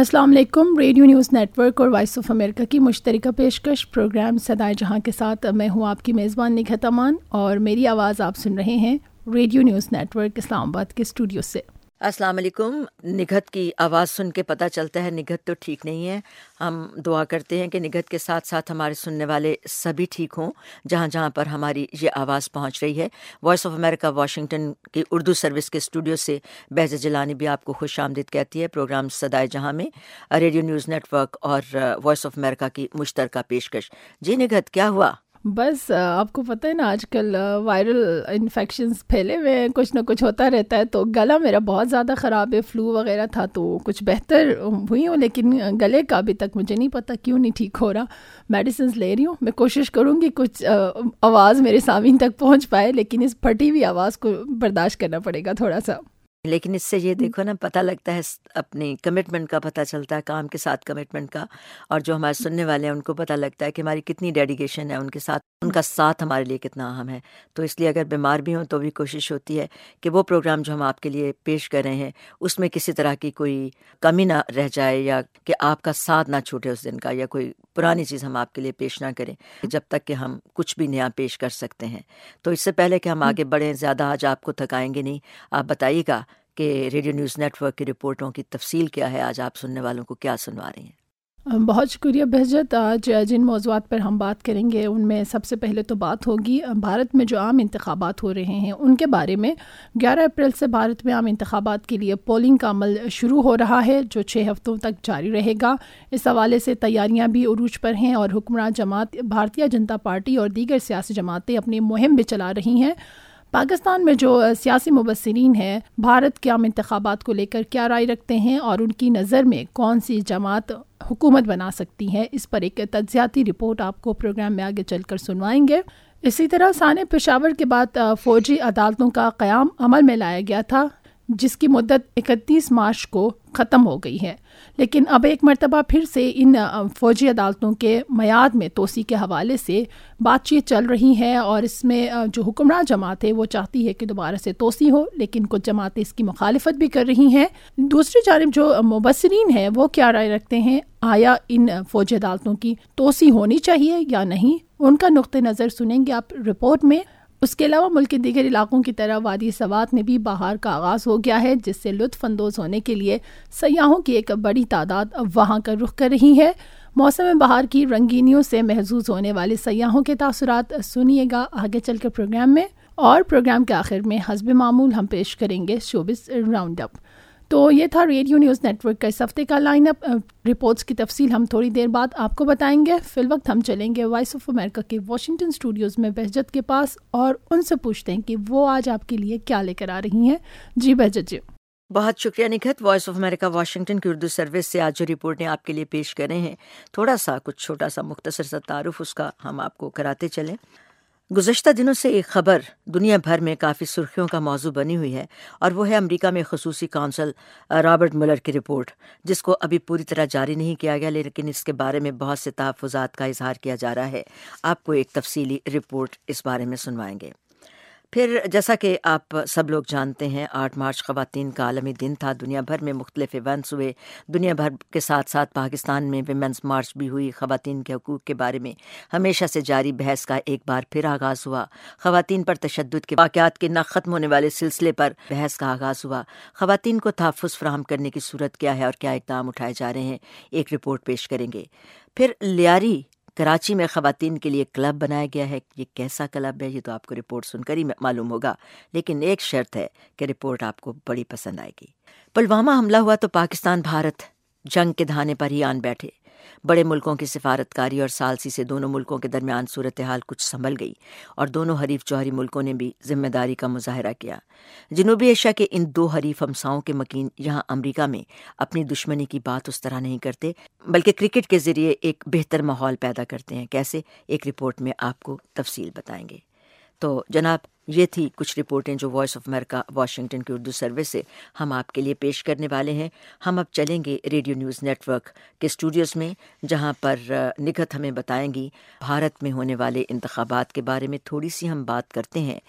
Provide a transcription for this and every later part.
السلام علیکم، radio news net work اور وائس آف امریکہ کی مشترکہ پیشکش پروگرام سدائے جہاں کے ساتھ میں ہوں آپ کی میزبان نگہت امان اور میری آواز آپ سن رہے ہیں radio news net work Islamabad کے اسٹوڈیو سے۔ السلام علیکم۔ نگہت کی آواز سن کے پتہ چلتا ہے نگہت تو ٹھیک نہیں ہے۔ ہم دعا کرتے ہیں کہ نگہت کے ساتھ ساتھ ہمارے سننے والے سبھی ٹھیک ہوں، جہاں جہاں پر ہماری یہ آواز پہنچ رہی ہے۔ وائس آف امریکہ واشنگٹن کی اردو سروس کے اسٹوڈیو سے بحض جلانی بھی آپ کو خوش آمدید کہتی ہے۔ پروگرام سدائے جہاں میں ریڈیو نیوز نیٹ ورک اور وائس آف امریکہ کی مشترکہ پیشکش۔ جی نگہت، کیا ہوا؟ بس آپ کو پتہ ہے نا، آج کل وائرل انفیکشنز پھیلے ہوئے ہیں، کچھ نہ کچھ ہوتا رہتا ہے، تو گلا میرا بہت زیادہ خراب ہے فلو وغیرہ تھا تو کچھ بہتر ہوئی ہوں، لیکن گلے کا ابھی تک مجھے نہیں پتہ کیوں نہیں ٹھیک ہو رہا۔ میڈیسنز لے رہی ہوں، میں کوشش کروں گی کچھ آواز میرے سامعین تک پہنچ پائے، لیکن اس پھٹی ہوئی آواز کو برداشت کرنا پڑے گا تھوڑا سا۔ لیکن اس سے یہ دیکھو نا پتہ لگتا ہے اپنی کمٹمنٹ کا پتہ چلتا ہے کام کے ساتھ کمٹمنٹ کا۔ اور جو ہمارے سننے والے ہیں ان کو پتہ لگتا ہے کہ ہماری کتنی ڈیڈیکیشن ہے ان کے ساتھ ان کا ساتھ ہمارے لیے کتنا اہم ہے۔ تو اس لیے اگر بیمار بھی ہوں تو بھی کوشش ہوتی ہے کہ وہ پروگرام جو ہم آپ کے لیے پیش کر رہے ہیں اس میں کسی طرح کی کوئی کمی نہ رہ جائے یا کہ آپ کا ساتھ نہ چھوٹے اس دن کا یا کوئی پرانی چیز ہم آپ کے لیے پیش نہ کریں جب تک کہ ہم کچھ بھی نیا پیش کر سکتے ہیں۔ تو اس سے پہلے کہ ہم۔ آگے بڑھیں زیادہ آج آپ کو تھکائیں گے نہیں آپ بتائیے گا کہ ریڈیو نیوز نیٹ ورک کی رپورٹوں کی تفصیل کیا ہے؟ آج آپ سننے والوں کو کیا سنوا رہے ہیں؟ بہت شکریہ بہجت۔ آج جن موضوعات پر ہم بات کریں گے، ان میں سب سے پہلے تو بات ہوگی، بھارت میں جو عام انتخابات ہو رہے ہیں، ان کے بارے میں۔ گیارہ اپریل سے بھارت میں عام انتخابات کے لیے پولنگ کا عمل شروع ہو رہا ہے، جو چھ ہفتوں تک جاری رہے گا۔ اس حوالے سے تیاریاں بھی عروج پر ہیں اور حکمراں جماعت، بھارتیہ جنتا پارٹی اور دیگر سیاسی جماعتیں اپنی مہم بھی چلا رہی ہیں۔ پاکستان میں جو سیاسی مبصرین ہیں، بھارت کے عام انتخابات کو لے کر کیا رائے رکھتے ہیں اور ان کی نظر میں کون سی جماعت حکومت بنا سکتی ہے، اس پر ایک تجزیاتی رپورٹ آپ کو پروگرام میں آگے چل کر سنوائیں گے۔ اسی طرح سانے پشاور کے بعد فوجی عدالتوں کا قیام عمل میں لایا گیا تھا، جس کی مدت اکتیس مارچ کو ختم ہو گئی ہے۔ لیکن اب ایک مرتبہ پھر سے ان فوجی عدالتوں کے میعاد میں توسیع کے حوالے سے بات چیت چل رہی ہے اور اس میں جو حکمراں جماعت ہے وہ چاہتی ہے کہ دوبارہ سے توسیع ہو، لیکن کچھ جماعتیں اس کی مخالفت بھی کر رہی ہیں۔ دوسری جانب جو مبصرین ہیں وہ کیا رائے رکھتے ہیں؟ آیا ان فوجی عدالتوں کی توسیع ہونی چاہیے یا نہیں؟ ان کا نقطۂ نظر سنیں گے آپ رپورٹ میں۔ اس کے علاوہ ملک کے دیگر علاقوں کی طرح وادی سوات میں بھی بہار کا آغاز ہو گیا ہے، جس سے لطف اندوز ہونے کے لیے سیاحوں کی ایک بڑی تعداد وہاں کا رخ کر رہی ہے۔ موسم بہار کی رنگینیوں سے محظوظ ہونے والے سیاحوں کے تاثرات سنیے گا آگے چل کے پروگرام میں۔ اور پروگرام کے آخر میں حسب معمول ہم پیش کریں گے شوبس راؤنڈ اپ۔ تو یہ تھا ریڈیو نیوز نیٹ ورک کا اس ہفتے کا لائن اپ رپورٹس کی تفصیل ہم تھوڑی دیر بعد آپ کو بتائیں گے۔ فی الوقت ہم چلیں گے وائس آف امریکہ کے واشنگٹن اسٹوڈیوز میں بہجت کے پاس اور ان سے پوچھتے ہیں کہ وہ آج آپ کے لیے کیا لے کر آ رہی ہیں۔ جی بہجت جی۔ بہت شکریہ Nikhat. Voice of America, Washington کی اردو سروس سے آج جو رپورٹیں آپ کے لیے پیش کر رہے ہیں، تھوڑا سا کچھ چھوٹا سا مختصر سا تعارف، اس کا ہم آپ کو کراتے چلیں۔ گزشتہ دنوں سے ایک خبر دنیا بھر میں کافی سرخیوں کا موضوع بنی ہوئی ہے اور وہ ہے امریکہ میں خصوصی کونسل رابرٹ ملر کی رپورٹ، جس کو ابھی پوری طرح جاری نہیں کیا گیا، لیکن اس کے بارے میں بہت سے تحفظات کا اظہار کیا جا رہا ہے۔ آپ کو ایک تفصیلی رپورٹ اس بارے میں سنوائیں گے۔ پھر جیسا کہ آپ سب لوگ جانتے ہیں، آٹھ مارچ خواتین کا عالمی دن تھا۔ دنیا بھر میں مختلف ایونٹس ہوئے۔ دنیا بھر کے ساتھ ساتھ پاکستان میں ویمنس مارچ بھی ہوئی۔ خواتین کے حقوق کے بارے میں ہمیشہ سے جاری بحث کا ایک بار پھر آغاز ہوا۔ خواتین پر تشدد کے واقعات کے نہ ختم ہونے والے سلسلے پر بحث کا آغاز ہوا۔ خواتین کو تحفظ فراہم کرنے کی صورت کیا ہے اور کیا اقدام اٹھائے جا رہے ہیں، ایک رپورٹ پیش کریں گے۔ پھر لیاری کراچی میں خواتین کے لیے کلب بنایا گیا ہے۔ یہ کیسا کلب ہے؟ یہ تو آپ کو رپورٹ سن کر ہی معلوم ہوگا۔ لیکن ایک شرط ہے کہ رپورٹ آپ کو بڑی پسند آئے گی۔ پلوامہ حملہ ہوا تو پاکستان، بھارت جنگ کے دھانے پر ہی آن بیٹھے۔ بڑے ملکوں کی سفارتکاری اور سالسی سے دونوں ملکوں کے درمیان صورتحال کچھ سنبھل گئی اور دونوں حریف جوہری ملکوں نے بھی ذمہ داری کا مظاہرہ کیا۔ جنوبی ایشیا کے ان دو حریف ہمساؤں کے مکین یہاں امریکہ میں اپنی دشمنی کی بات اس طرح نہیں کرتے، بلکہ کرکٹ کے ذریعے ایک بہتر ماحول پیدا کرتے ہیں، کیسے؟ ایک رپورٹ میں آپ کو تفصیل بتائیں گے۔ تو جناب یہ تھی کچھ رپورٹیں جو وائس آف امریکہ واشنگٹن کی اردو سروس سے ہم آپ کے لیے پیش کرنے والے ہیں۔ ہم اب چلیں گے ریڈیو نیوز نیٹ ورک کے اسٹوڈیوز میں، جہاں پر نگت ہمیں بتائیں گی، بھارت میں ہونے والے انتخابات کے بارے میں تھوڑی سی ہم بات کرتے ہیں۔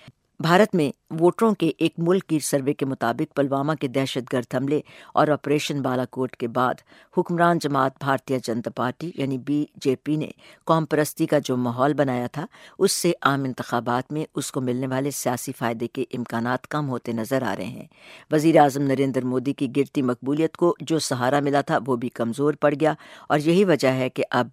بھارت میں ووٹروں کے ایک ملک کی سروے کے مطابق پلوامہ کے دہشت گرد حملے اور آپریشن بالا کوٹ کے بعد حکمران جماعت بھارتیہ جنتا پارٹی یعنی بی جے پی نے قوم پرستی کا جو ماحول بنایا تھا، اس سے عام انتخابات میں اس کو ملنے والے سیاسی فائدے کے امکانات کم ہوتے نظر آ رہے ہیں۔ وزیر اعظم نریندر مودی کی گرتی مقبولیت کو جو سہارا ملا تھا، وہ بھی کمزور پڑ گیا اور یہی وجہ ہے کہ اب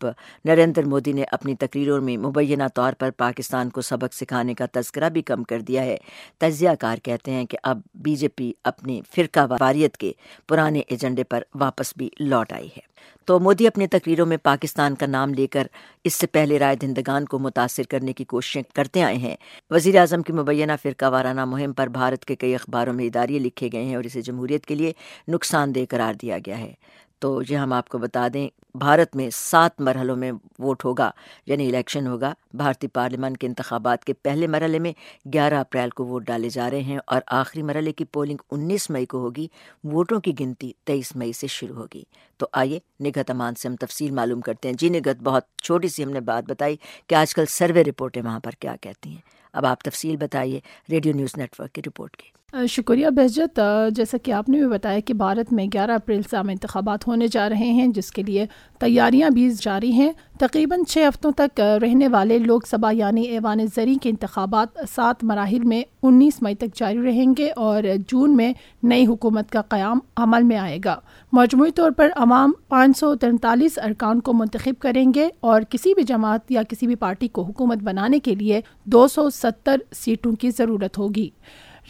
نریندر مودی نے اپنی تقریروں میں مبینہ طور پر پاکستان کو سبق سکھانے کا تذکرہ بھی کم کر دیا۔ ہے۔ تجزیہ کار کہتے ہیں کہ اب بی جے پی اپنی فرقہ واریت کے پرانے ایجنڈے پر واپس بھی لوٹ آئی ہے۔ تو مودی اپنی تقریروں میں پاکستان کا نام لے کر اس سے پہلے رائے دہندگان کو متاثر کرنے کی کوششیں کرتے آئے ہیں۔ وزیر اعظم کی مبینہ فرقہ وارانہ مہم پر بھارت کے کئی اخباروں میں اداریے لکھے گئے ہیں اور اسے جمہوریت کے لیے نقصان دہ قرار دیا گیا ہے۔ تو یہ ہم آپ کو بتا دیں، بھارت میں سات مرحلوں میں ووٹ ہوگا یعنی الیکشن ہوگا۔ بھارتی پارلیمان کے انتخابات کے پہلے مرحلے میں گیارہ اپریل کو ووٹ ڈالے جا رہے ہیں اور آخری مرحلے کی پولنگ انیس مئی کو ہوگی، ووٹوں کی گنتی تیئیس مئی سے شروع ہوگی۔ تو آئیے نگہت امان سے ہم تفصیل معلوم کرتے ہیں۔ جی نگت بہت چھوٹی سی ہم نے بات بتائی کہ آج کل سروے رپورٹیں وہاں پر کیا کہتی ہیں۔ اب آپ تفصیل بتائیے ریڈیو نیوز نیٹ ورک کی رپورٹ کی۔ شکریہ بہجت جیسا کہ آپ نے بھی بتایا کہ بھارت میں گیارہ اپریل سے عام انتخابات ہونے جا رہے ہیں، جس کے لیے تیاریاں بھی جاری ہیں۔ تقریباً چھ ہفتوں تک رہنے والے لوک سبھا یعنی ایوان زرعی کے انتخابات سات مراحل میں انیس مئی تک جاری رہیں گے اور جون میں نئی حکومت کا قیام عمل میں آئے گا۔ مجموعی طور پر عوام پانچ سو تینتالیس ارکان کو منتخب کریں گے اور کسی بھی جماعت یا کسی بھی پارٹی کو حکومت بنانے کے لیے دو سو ستر سیٹوں کی ضرورت ہوگی۔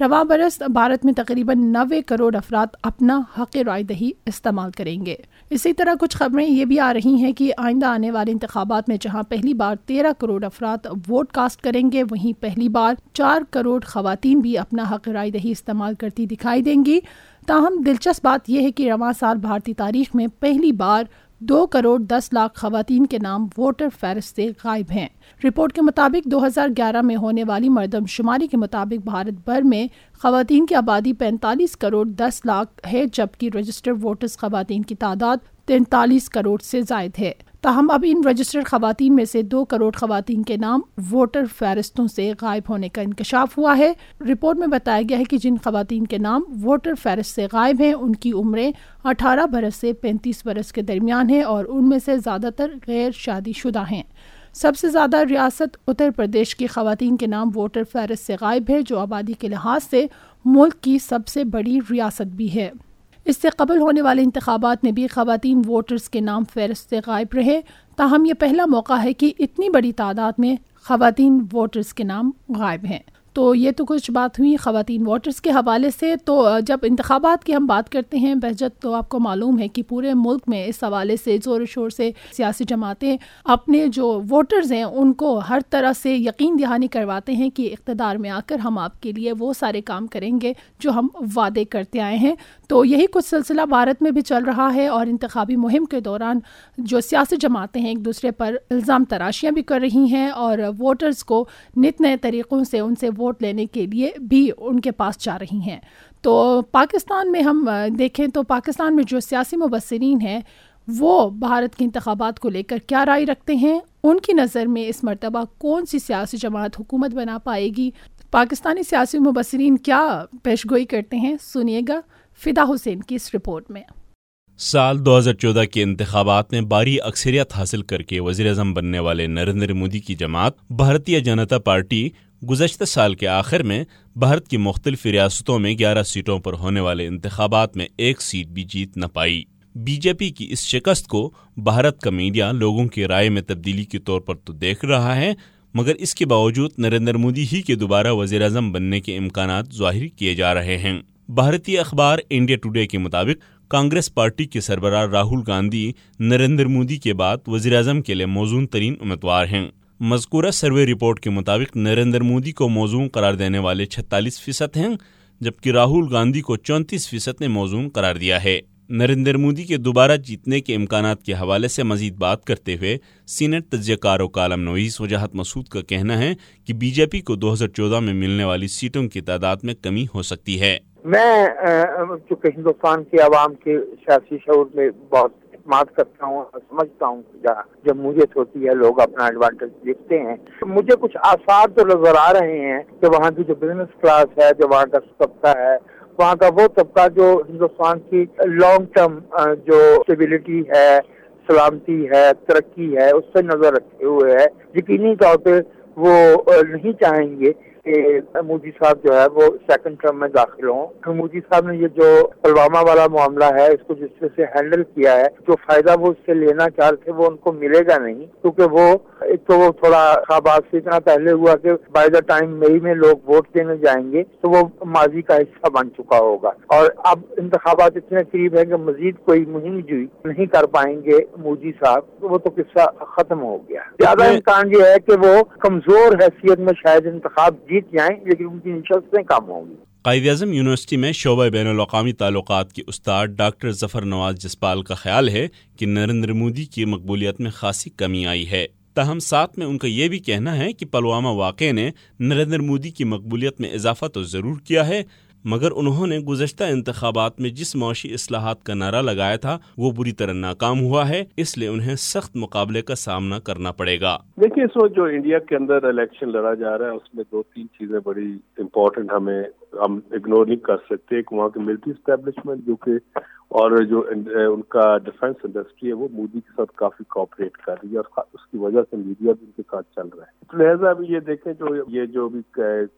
رواں برس بھارت میں تقریباً نوے کروڑ افراد اپنا حق رائے دہی استعمال کریں گے۔ اسی طرح کچھ خبریں یہ بھی آ رہی ہیں کہ آئندہ آنے والے انتخابات میں جہاں پہلی بار تیرہ کروڑ افراد ووٹ کاسٹ کریں گے، وہیں پہلی بار چار کروڑ خواتین بھی اپنا حق رائے دہی استعمال کرتی دکھائی دیں گی۔ تاہم دلچسپ بات یہ ہے کہ رواں سال بھارتی تاریخ میں پہلی بار دو کروڑ دس لاکھ خواتین کے نام ووٹر فہرست سے غائب ہیں۔ رپورٹ کے مطابق دو ہزار گیارہ میں ہونے والی مردم شماری کے مطابق بھارت بھر میں خواتین کی آبادی پینتالیس کروڑ دس لاکھ ہے، جبکہ رجسٹر ووٹرز خواتین کی تعداد تینتالیس کروڑ سے زائد ہے۔ تاہم، اب ان رجسٹرڈ خواتین میں سے دو کروڑ خواتین کے نام ووٹر فہرستوں سے غائب ہونے کا انکشاف ہوا ہے۔ رپورٹ میں بتایا گیا ہے کہ جن خواتین کے نام ووٹر فہرست سے غائب ہیں، ان کی عمریں اٹھارہ برس سے پینتیس برس کے درمیان ہیں اور ان میں سے زیادہ تر غیر شادی شدہ ہیں۔ سب سے زیادہ ریاست اتر پردیش کی خواتین کے نام ووٹر فہرست سے غائب ہے، جو آبادی کے لحاظ سے ملک کی سب سے بڑی ریاست بھی ہے۔ اس سے قبل ہونے والے انتخابات میں بھی خواتین ووٹرز کے نام فہرست سے غائب رہے، تاہم یہ پہلا موقع ہے کہ اتنی بڑی تعداد میں خواتین ووٹرز کے نام غائب ہیں۔ تو یہ تو کچھ بات ہوئی خواتین ووٹرز کے حوالے سے۔ تو جب انتخابات کی ہم بات کرتے ہیں، بہجت، تو آپ کو معلوم ہے کہ پورے ملک میں اس حوالے سے، زور و شور سے سیاسی جماعتیں اپنے جو ووٹرز ہیں، ان کو ہر طرح سے یقین دہانی کرواتے ہیں کہ اقتدار میں آ کر ہم آپ کے لیے وہ سارے کام کریں گے جو ہم وعدے کرتے آئے ہیں۔ تو یہی کچھ سلسلہ بھارت میں بھی چل رہا ہے اور انتخابی مہم کے دوران جو سیاسی جماعتیں ہیں، ایک دوسرے پر الزام تراشیاں بھی کر رہی ہیں اور ووٹرز کو نت نئے طریقوں سے ان سے ووٹ لینے کے لیے بھی ان کے پاس جا رہی ہیں۔ تو پاکستان میں ہم دیکھیں تو پاکستان میں جو سیاسی مبصرین ہیں، وہ بھارت کے انتخابات کو لے کر کیا رائے رکھتے ہیں؟ ان کی نظر میں اس مرتبہ کون سی سیاسی جماعت حکومت بنا پائے گی؟ پاکستانی سیاسی مبصرین کیا پیشگوئی کرتے ہیں؟ سنیے گا فدا حسین کی اس رپورٹ میں۔ سال دو ہزار چودہ کے انتخابات میں باری اکثریت حاصل کر کے وزیر اعظم بننے والے نریندر مودی کی جماعت، بھارتیہ جنتا پارٹی گزشتہ سال کے آخر میں بھارت کی مختلف ریاستوں میں گیارہ سیٹوں پر ہونے والے انتخابات میں ایک سیٹ بھی جیت نہ پائی۔ بی جے پی کی اس شکست کو بھارت کا میڈیا لوگوں کی رائے میں تبدیلی کے طور پر تو دیکھ رہا ہے، مگر اس کے باوجود نریندر مودی ہی کے دوبارہ وزیر اعظم بننے کے امکانات ظاہر کیے جا رہے ہیں۔ بھارتی اخبار انڈیا ٹوڈے کے مطابق، کانگریس پارٹی کے سربراہ راہل گاندھی نریندر مودی کے بعد وزیر اعظم کے لیے موزون ترین امیدوار ہیں۔ مذکورہ سروے رپورٹ کے مطابق نریندر مودی کو موزوں قرار دینے والے چھتالیس فیصد ہیں، جبکہ راہل گاندھی کو چونتیس فیصد نے موزوں قرار دیا ہے۔ نریندر مودی کے دوبارہ جیتنے کے امکانات کے حوالے سے مزید بات کرتے ہوئے سینٹ تجزیہ کار و کالم نویس وجاہت مسعود کا کہنا ہے کہ بی جے پی کو دو ہزار چودہ میں ملنے والی سیٹوں کی تعداد میں کمی ہو سکتی ہے۔ میں چونکہ ہندوستان کی عوام کے سیاسی شعور میں بہت اعتماد کرتا ہوں سمجھتا ہوں جہاں جمہوریت ہوتی ہے، لوگ اپنا ایڈوانٹیج دیکھتے ہیں۔ مجھے کچھ آثار تو نظر آ رہے ہیں کہ وہاں کی جو بزنس کلاس ہے، جو وہاں کا طبقہ ہے، وہاں کا وہ طبقہ جو ہندوستان کی لانگ ٹرم جو اسٹیبلٹی ہے، سلامتی ہے، ترقی ہے، اس سے نظر رکھے ہوئے ہے۔ یقینی طور پہ وہ نہیں چاہیں گے کہ مودی صاحب جو ہے وہ سیکنڈ ٹرم میں داخل ہوں۔ مودی صاحب نے یہ جو پلوامہ والا معاملہ ہے اس کو جس طرح سے ہینڈل کیا ہے جو فائدہ وہ اس سے لینا چاہ رہے تھے وہ ان کو ملے گا نہیں۔ کیونکہ وہ ایک تو وہ تھوڑا خواب سے اتنا پہلے ہوا کہ بائی دا ٹائم مئی میں لوگ ووٹ دینے جائیں گے تو وہ ماضی کا حصہ بن چکا ہوگا۔ اور اب انتخابات اتنے قریب ہیں کہ مزید کوئی مہم جوئی نہیں کر پائیں گے مودی صاحب وہ تو قصہ ختم ہو گیا۔ زیادہ امکان یہ ہے کہ وہ کمزور حیثیت میں شاید انتخاب جیت جائیں، لیکن ان کی نشستیں کم ہوں گی۔ قائد اعظم یونیورسٹی میں شعبہ بین الاقوامی تعلقات کے استاد ڈاکٹر ظفر نواز جسپال کا خیال ہے کہ نریندر مودی کی مقبولیت میں خاصی کمی آئی ہے۔ تاہم ساتھ میں ان کا یہ بھی کہنا ہے کہ پلوامہ واقع نے نریندر مودی کی مقبولیت میں اضافہ تو ضرور کیا ہے مگر انہوں نے گزشتہ انتخابات میں جس معاشی اصلاحات کا نعرہ لگایا تھا، وہ بری طرح ناکام ہوا ہے، اس لیے انہیں سخت مقابلے کا سامنا کرنا پڑے گا۔ دیکھیے، اس وقت جو انڈیا کے اندر الیکشن لڑا جا رہا ہے، اس میں دو تین چیزیں بڑی امپورٹنٹ ہمیں ہم اگنور نہیں کر سکتے ایک وہاں کی ملٹری اسٹیبلشمنٹ جو کہ اور جو ان کا ڈیفینس انڈسٹری ہے وہ مودی کے ساتھ کافی کوپریٹ کر رہی ہے اور اس کی وجہ سے میڈیا بھی ان کے ساتھ چل رہا ہے۔ لہٰذا ابھی یہ دیکھیں جو یہ جو بھی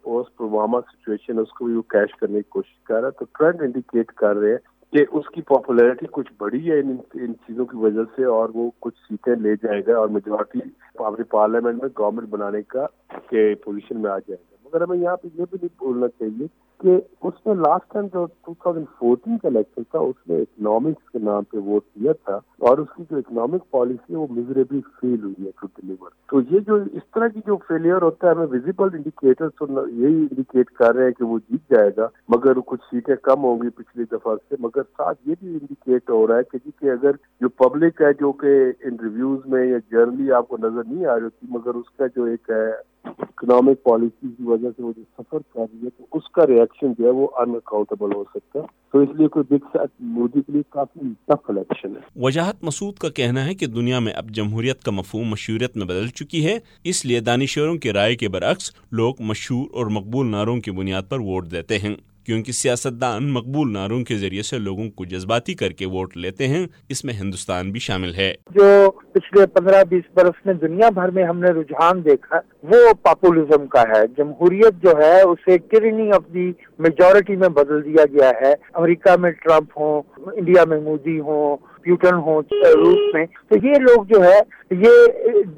پوسٹ پلوامہ سچویشن ہے، اس کو بھی وہ کیش کرنے کی کوشش کر رہا ہے۔ تو ٹرینڈ انڈیکیٹ کر رہے ہیں کہ اس کی پاپولیرٹی کچھ بڑی ہے ان چیزوں کی وجہ سے اور وہ کچھ سیٹیں لے جائے گا اور میجورٹی اپنی پارلیمنٹ میں گورنمنٹ بنانے کا کے پوزیشن میں آ جائے گا۔ مگر ہمیں یہاں پہ یہ بھی نہیں بھولنا چاہیے۔ کہ اس میں لاسٹ ٹائم جو ٹو تھاؤزینڈ فورٹین کا الیکشن تھا، اس میں اکنامکس کے نام پہ ووٹ دیا تھا اور اس کی جو اکنامک پالیسی ہے، وہ میزریبلی فیل ہوئی ہے ٹو ڈلیور تو یہ جو اس طرح کی جو فیلئر ہوتا ہے، ہمیں ویزیبل انڈیکیٹر تو یہی انڈیکیٹ کر رہے ہیں کہ وہ جیت جائے گا، مگر کچھ سیٹیں کم ہوں گی پچھلی دفعہ سے۔ مگر ساتھ یہ بھی انڈیکیٹ ہو رہا ہے کہ جی کہ اگر جو پبلک ہے، جو کہ ان ریویوز میں یا جرنلی آپ کو نظر نہیں آ رہی ہوتی مگر اس کا جو ایک ہے اکنامک پالیسی کی وجہ سے وہ جو سفر کر رہی ہے، تو اس کا ریئیکشن جو ہے وہ ان اکاؤنٹیبل ہو سکتا ہے۔ تو اس لیے کوئی بگ سیٹ مودی کے لیے کافی ٹف الیکشن ہے۔ وجاہت مسعود کا کہنا ہے کہ دنیا میں اب جمہوریت کا مفہوم مشہوریت میں بدل چکی ہے، اس لیے دانشوروں کی رائے کے برعکس لوگ مشہور اور مقبول نعروں کی بنیاد پر ووٹ دیتے ہیں۔ کیونکہ سیاستدان مقبول نعروں کے ذریعے سے لوگوں کو جذباتی کر کے ووٹ لیتے ہیں، اس میں ہندوستان بھی شامل ہے۔ جو پچھلے پندرہ بیس برس میں دنیا بھر میں ہم نے رجحان دیکھا، وہ پاپولزم کا ہے۔ جمہوریت جو ہے، اسے کرنی آف دی میجورٹی میں بدل دیا گیا ہے۔ امریکہ میں ٹرمپ ہوں، انڈیا میں مودی ہوں، پیوٹن ہوں، روس میں۔ تو یہ لوگ جو ہے، یہ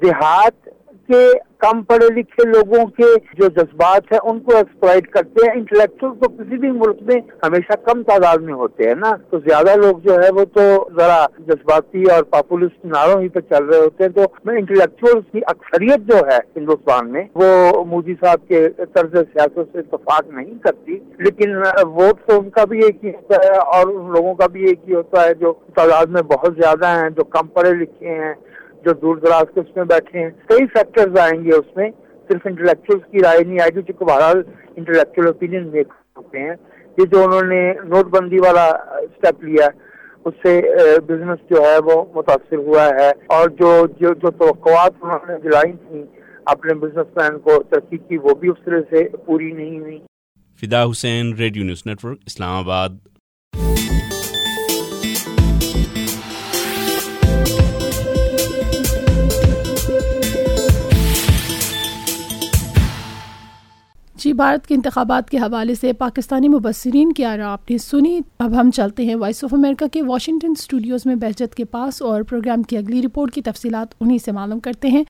دیہات کے کم پڑھے لکھے لوگوں کے جو جذبات ہیں، ان کو ایکسپلائٹ کرتے ہیں۔ انٹلیکچوئل تو کسی بھی ملک میں ہمیشہ کم تعداد میں ہوتے ہیں نا۔ تو زیادہ لوگ جو ہے وہ تو ذرا جذباتی اور پاپولسٹ نعروں ہی پہ چل رہے ہوتے ہیں۔ تو میں انٹلیکچوئل کی اکثریت جو ہے ہندوستان میں، وہ مودی صاحب کے طرز سیاست سے اتفاق نہیں کرتی۔ لیکن ووٹ تو ان کا بھی ایک ہی ہوتا ہے اور ان لوگوں کا بھی ایک ہی ہوتا ہے جو تعداد میں بہت زیادہ ہیں، جو کم پڑھے لکھے ہیں۔ جو دور دراز کے اس میں بیٹھے ہیں، کئی فیکٹرز آئیں گے اس میں، صرف انٹلیکچوئل کی رائے نہیں، آئے گی چونکہ بہرحال انٹلیکچوئل اوپینین میک ہوتے ہیں۔ یہ جو انہوں نے نوٹ بندی والا اسٹیپ لیا اس سے بزنس جو ہے وہ متاثر ہوا ہے۔ اور جو جو جو توقعات انہوں نے دلائی تھیں اپنے بزنس مین کو ترقی کی، وہ بھی اس طرح سے پوری نہیں ہوئی۔ Fida Hussain, radio news network Islamabad. جی بھارت کے انتخابات کے حوالے سے پاکستانی مبصرین کی آرا آپ نے سنی۔ اب ہم چلتے ہیں وائس آف امریکہ کے واشنگٹن اسٹوڈیوز میں بہجت کے پاس اور پروگرام کی اگلی رپورٹ کی تفصیلات انہی سے معلوم کرتے ہیں۔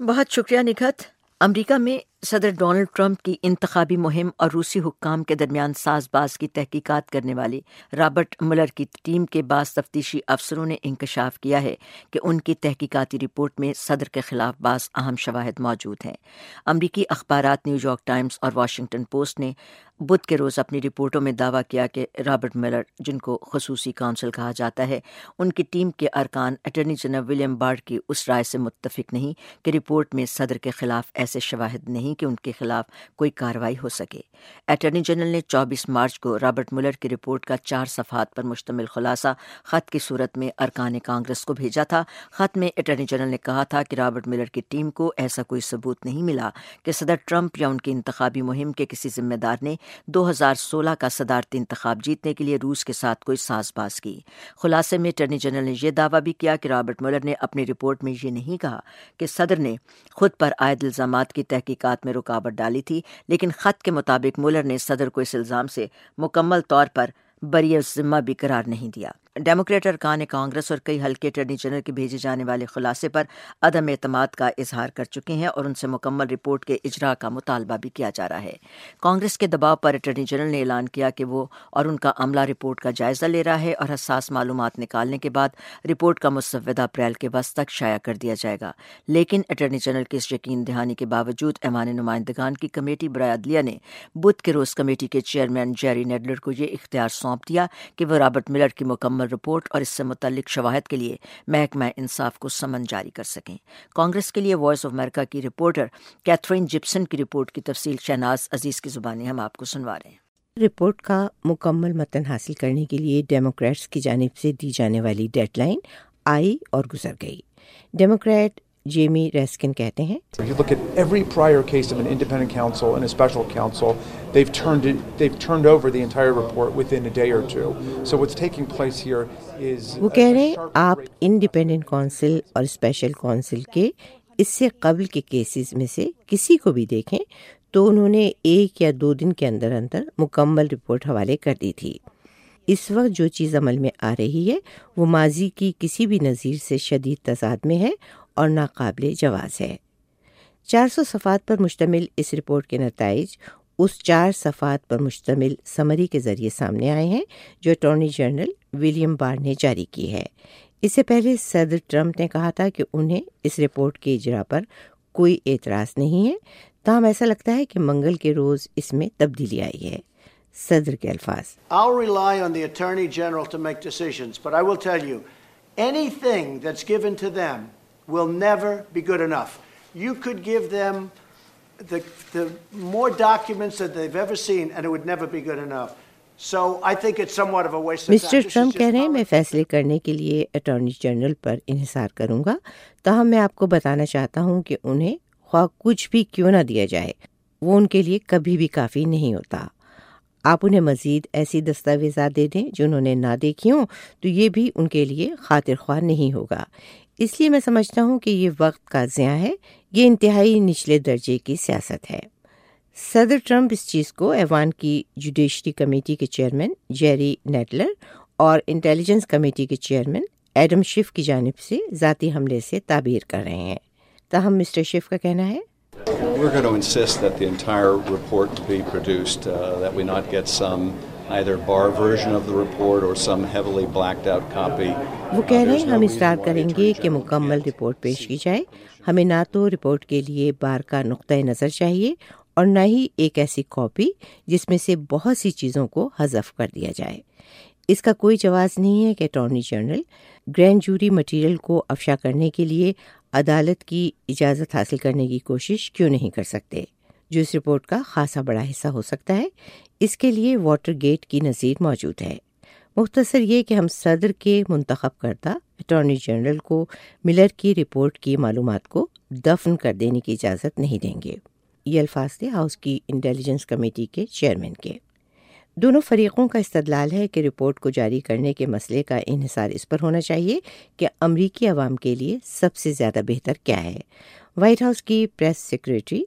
بہت شکریہ نکھت امریکہ میں صدر ڈونلڈ ٹرمپ کی انتخابی مہم اور روسی حکام کے درمیان ساز باز کی تحقیقات کرنے والی رابرٹ ملر کی ٹیم کے بعض تفتیشی افسروں نے انکشاف کیا ہے کہ ان کی تحقیقاتی رپورٹ میں صدر کے خلاف بعض اہم شواہد موجود ہیں۔ امریکی اخبارات نیو یارک ٹائمز اور واشنگٹن پوسٹ نے بدھ کے روز اپنی رپورٹوں میں دعویٰ کیا کہ رابرٹ ملر، جن کو خصوصی کونسل کہا جاتا ہے، ان کی ٹیم کے ارکان اٹارنی جنرل ولیم بارڈ کی اس رائے سے متفق نہیں کہ رپورٹ میں صدر کے خلاف ایسے شواہد نہیں نہیں کہ ان کے خلاف کوئی کارروائی ہو سکے۔ اٹارنی جنرل نے چوبیس مارچ کو رابرٹ ملر کی رپورٹ کا چار صفحات پر مشتمل خلاصہ خط کی صورت میں ارکان کانگریس کو بھیجا تھا۔ خط میں اٹارنی جنرل نے کہا تھا کہ رابرٹ ملر کی ٹیم کو ایسا کوئی ثبوت نہیں ملا کہ صدر ٹرمپ یا ان کی انتخابی مہم کے کسی ذمہ دار نے دو ہزار سولہ کا صدارتی انتخاب جیتنے کے لیے روس کے ساتھ کوئی ساز باز کی۔ خلاصے میں اٹارنی جنرل نے یہ دعویٰ بھی کیا کہ رابرٹ ملر نے اپنی رپورٹ میں یہ نہیں کہا کہ صدر نے خود پر عائد الزامات کی تحقیقات میں رکاوٹ ڈالی تھی، لیکن خط کے مطابق ملر نے صدر کو اس الزام سے مکمل طور پر بری ذمہ بھی قرار نہیں دیا۔ ڈیموکریٹ ارکان کانگریس اور کئی ہلکے اٹارنی جنرل کے بھیجے جانے والے خلاصے پر عدم اعتماد کا اظہار کر چکے ہیں اور ان سے مکمل رپورٹ کے اجرا کا مطالبہ بھی کیا جا رہا ہے۔ کانگریس کے دباؤ پر اٹارنی جنرل نے اعلان کیا کہ وہ اور ان کا عملہ رپورٹ کا جائزہ لے رہا ہے اور حساس معلومات نکالنے کے بعد رپورٹ کا مسودہ اپریل کے وسط تک شائع کر دیا جائے گا۔ لیکن اٹارنی جنرل کی اس یقین دہانی کے باوجود ایمان نمائندگان کی کمیٹی برائے عدلیہ نے بدھ کے روز کمیٹی کے چیئرمین جیری نیڈلر کو یہ اختیار سونپ دیا کہ وہ رابرٹ ملر کی مکمل مکمل رپورٹ اور اس سے متعلق شواہد کے لیے محکمہ انصاف کو سمن جاری کر سکیں۔ کانگریس کے لیے وائس آف امریکہ کی رپورٹر کیتھرین جپسن کی رپورٹ کی تفصیل شہناز عزیز کی زبانیں ہم آپ کو سنوا رہے ہیں۔ رپورٹ کا مکمل متن حاصل کرنے کے لیے ڈیموکریٹس کی جانب سے دی جانے والی ڈیڈ لائن آئی اور گزر گئی۔ ڈیموکریٹ جیمی ریسکن کہتے ہیں۔ وہ کہہ رہے ہیں آپ انڈیپینڈنٹ کونسل اور اسپیشل کونسل کے اس سے قبل کے کیسز میں سے کسی کو بھی دیکھیں تو انہوں نے ایک یا دو دن کے اندر اندر مکمل رپورٹ حوالے کر دی تھی۔ اس وقت جو چیز عمل میں آ رہی ہے وہ ماضی کی کسی بھی نظیر سے شدید تضاد میں ہے اور ناقابل جواز ہے۔ چار سو صفحات پر مشتمل اس رپورٹ کے نتائج اس چار صفحات پر مشتمل سمری کے ذریعے سامنے آئے ہیں جو اٹارنی جنرل ولیم بار نے جاری کی ہے۔ اس سے پہلے صدر ٹرمپ نے کہا تھا کہ انہیں اس رپورٹ کے اجرا پر کوئی اعتراض نہیں ہے۔ تاہم ایسا لگتا ہے کہ منگل کے روز اس میں تبدیلی آئی ہے۔ صدر کے الفاظ۔ I'll rely on the Attorney General to make decisions, but I will tell you, anything that's given to them never be good enough. You could give them the, the more documents that they've ever seen, and it would never be good enough. So I think it's somewhat of a waste of time. Mister Trump کہہ رہے ہیں میں فیصلے کرنے کے لیے attorney general پر انحصار کروں گا تاہم میں آپ کو بتانا چاہتا ہوں کہ انہیں خواہ کچھ بھی کیوں نہ دیا جائے وہ ان کے لیے کبھی بھی کافی نہیں ہوتا آپ انہیں مزید ایسی دستاویزات دے دیں جو انہوں نے نہ دیکھی ہوں تو یہ بھی ان کے لیے خاطر خواہ نہیں ہوگا اس لیے میں سمجھتا ہوں کہ یہ وقت کا ضیاع ہے یہ انتہائی نچلے درجے کی سیاست ہے۔ صدر ٹرمپ اس چیز کو ایوان کی جوڈیشری کمیٹی کے چیئرمین جیری نیٹلر اور انٹیلیجنس کمیٹی کے چیئرمین ایڈم شف کی جانب سے ذاتی حملے سے تعبیر کر رہے ہیں۔ تاہم مسٹر شف کا کہنا ہے؟ We're going to insist that the entire report be produced, uh, that we not get some either bar version of the report or some heavily blacked out copy. وہ کہہ رہے ہیں ہم اصرار کریں گے کہ مکمل رپورٹ پیش کی جائے۔ ہمیں نہ تو رپورٹ کے لیے بار کا نقطۂ نظر چاہیے اور نہ ہی ایک ایسی کاپی جس میں سے بہت سی چیزوں کو حذف کر دیا جائے۔ اس کا کوئی جواز نہیں ہے کہ attorney general grand jury material کو افشا کرنے کے لیے عدالت کی اجازت حاصل کرنے کی کوشش کیوں نہیں کر سکتے۔ جو اس رپورٹ کا خاصا بڑا حصہ ہو سکتا ہے، اس کے لیے واٹر گیٹ کی نظیر موجود ہے۔ مختصر یہ کہ ہم صدر کے منتخب کردہ اٹارنی جنرل کو ملر کی رپورٹ کی معلومات کو دفن کر دینے کی اجازت نہیں دیں گے۔ یہ الفاظ تھے ہاؤس کی انٹیلیجنس کمیٹی کے چیئرمین کے۔ دونوں فریقوں کا استدلال ہے کہ رپورٹ کو جاری کرنے کے مسئلے کا انحصار اس پر ہونا چاہیے کہ امریکی عوام کے لیے سب سے زیادہ بہتر کیا ہے۔ White House key press secretary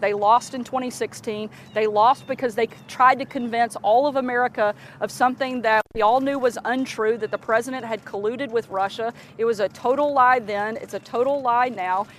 They lost in 2016. They lost because they tried to convince all of America of something that we all knew was untrue that the president had colluded with Russia. It was a total lie then. It's a total lie now.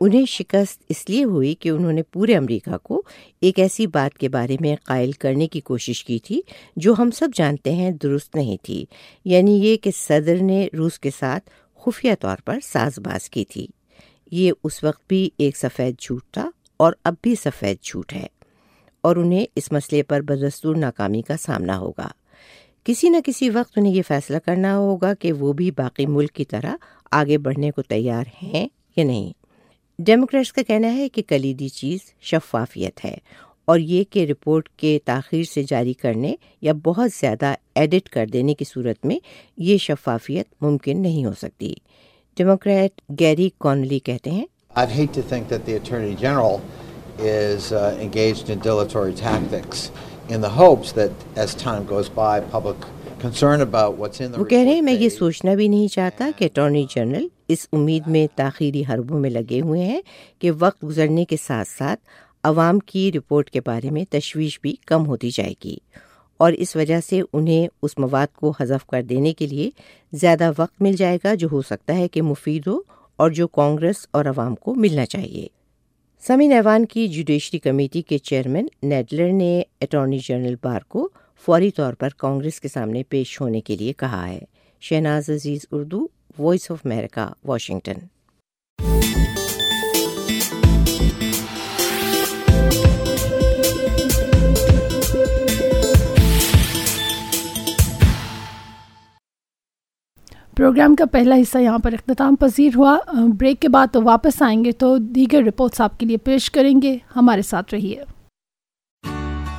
انہیں شکست اس لیے ہوئی کہ انہوں نے پورے امریکہ کو ایک ایسی بات کے بارے میں قائل کرنے کی کوشش کی تھی جو ہم سب جانتے ہیں درست نہیں تھی یعنی یہ کہ صدر نے روس کے ساتھ خفیہ طور پر ساز باز کی تھی۔ یہ اس وقت بھی ایک سفید جھوٹ تھا اور اب بھی سفید جھوٹ ہے اور انہیں اس مسئلے پر بدستور ناکامی کا سامنا ہوگا۔ کسی نہ کسی وقت انہیں یہ فیصلہ کرنا ہوگا کہ وہ بھی باقی ملک کی طرح آگے بڑھنے کو تیار ہیں یا نہیں۔ ڈیموکریٹس کا کہنا ہے کہ کلیدی چیز شفافیت ہے اور یہ کہ رپورٹ کے تاخیر سے جاری کرنے یا بہت زیادہ ایڈٹ کر دینے کی صورت میں یہ شفافیت ممکن نہیں ہو سکتی۔ ڈیموکریٹ گیری کونلی کہتے ہیں۔ I'd hate to think that the Attorney General is uh, engaged in dilatory tactics in the hopes that as time goes by, public وہ کہہ رہے ہیں میں یہ سوچنا بھی نہیں چاہتا کہ اٹارنی جنرل اس امید میں تاخیری حربوں میں لگے ہوئے ہیں کہ وقت گزرنے کے ساتھ ساتھ عوام کی رپورٹ کے بارے میں تشویش بھی کم ہوتی جائے گی اور اس وجہ سے انہیں اس مواد کو حذف کر دینے کے لیے زیادہ وقت مل جائے گا جو ہو سکتا ہے کہ مفید ہو اور جو کانگریس اور عوام کو ملنا چاہیے۔ سمین ایوان کی جوڈیشری کمیٹی کے چیئرمین نیڈلر نے اٹارنی جنرل بار کو فوری طور پر کانگریس کے سامنے پیش ہونے کے لیے کہا ہے۔ Shahnaz Aziz Urdu voice of America Washington. Programme کا پہلا حصہ یہاں پر اختتام پذیر ہوا۔ بریک کے بعد تو واپس آئیں گے تو دیگر رپورٹس آپ کے لیے پیش کریں گے۔ ہمارے ساتھ رہیے۔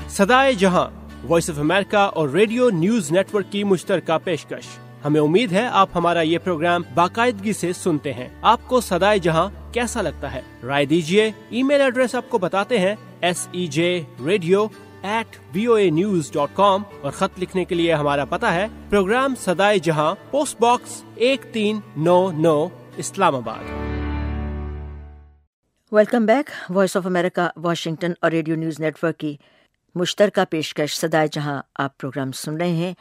سدائے جہاں۔ وائس آف امریکہ اور ریڈیو نیوز نیٹ ورک کی مشترکہ پیشکش۔ ہمیں امید ہے آپ ہمارا یہ پروگرام باقاعدگی سے سنتے ہیں۔ آپ کو سدائے جہاں کیسا لگتا ہے؟ رائے دیجیے ای میل ایڈریس آپ کو بتاتے ہیں۔ S E J radio at V O A news dot com اور خط لکھنے کے لیے ہمارا پتا ہے۔ پروگرام سدائے جہاں۔ پوسٹ باکس ایک تین نو نو، Islamabad. Welcome back voice of America Washington اور ریڈیو نیوز نیٹ ورک کی۔ مشترکہ پیشکش سدائے جہاں آپ پروگرام سن رہے ہیں۔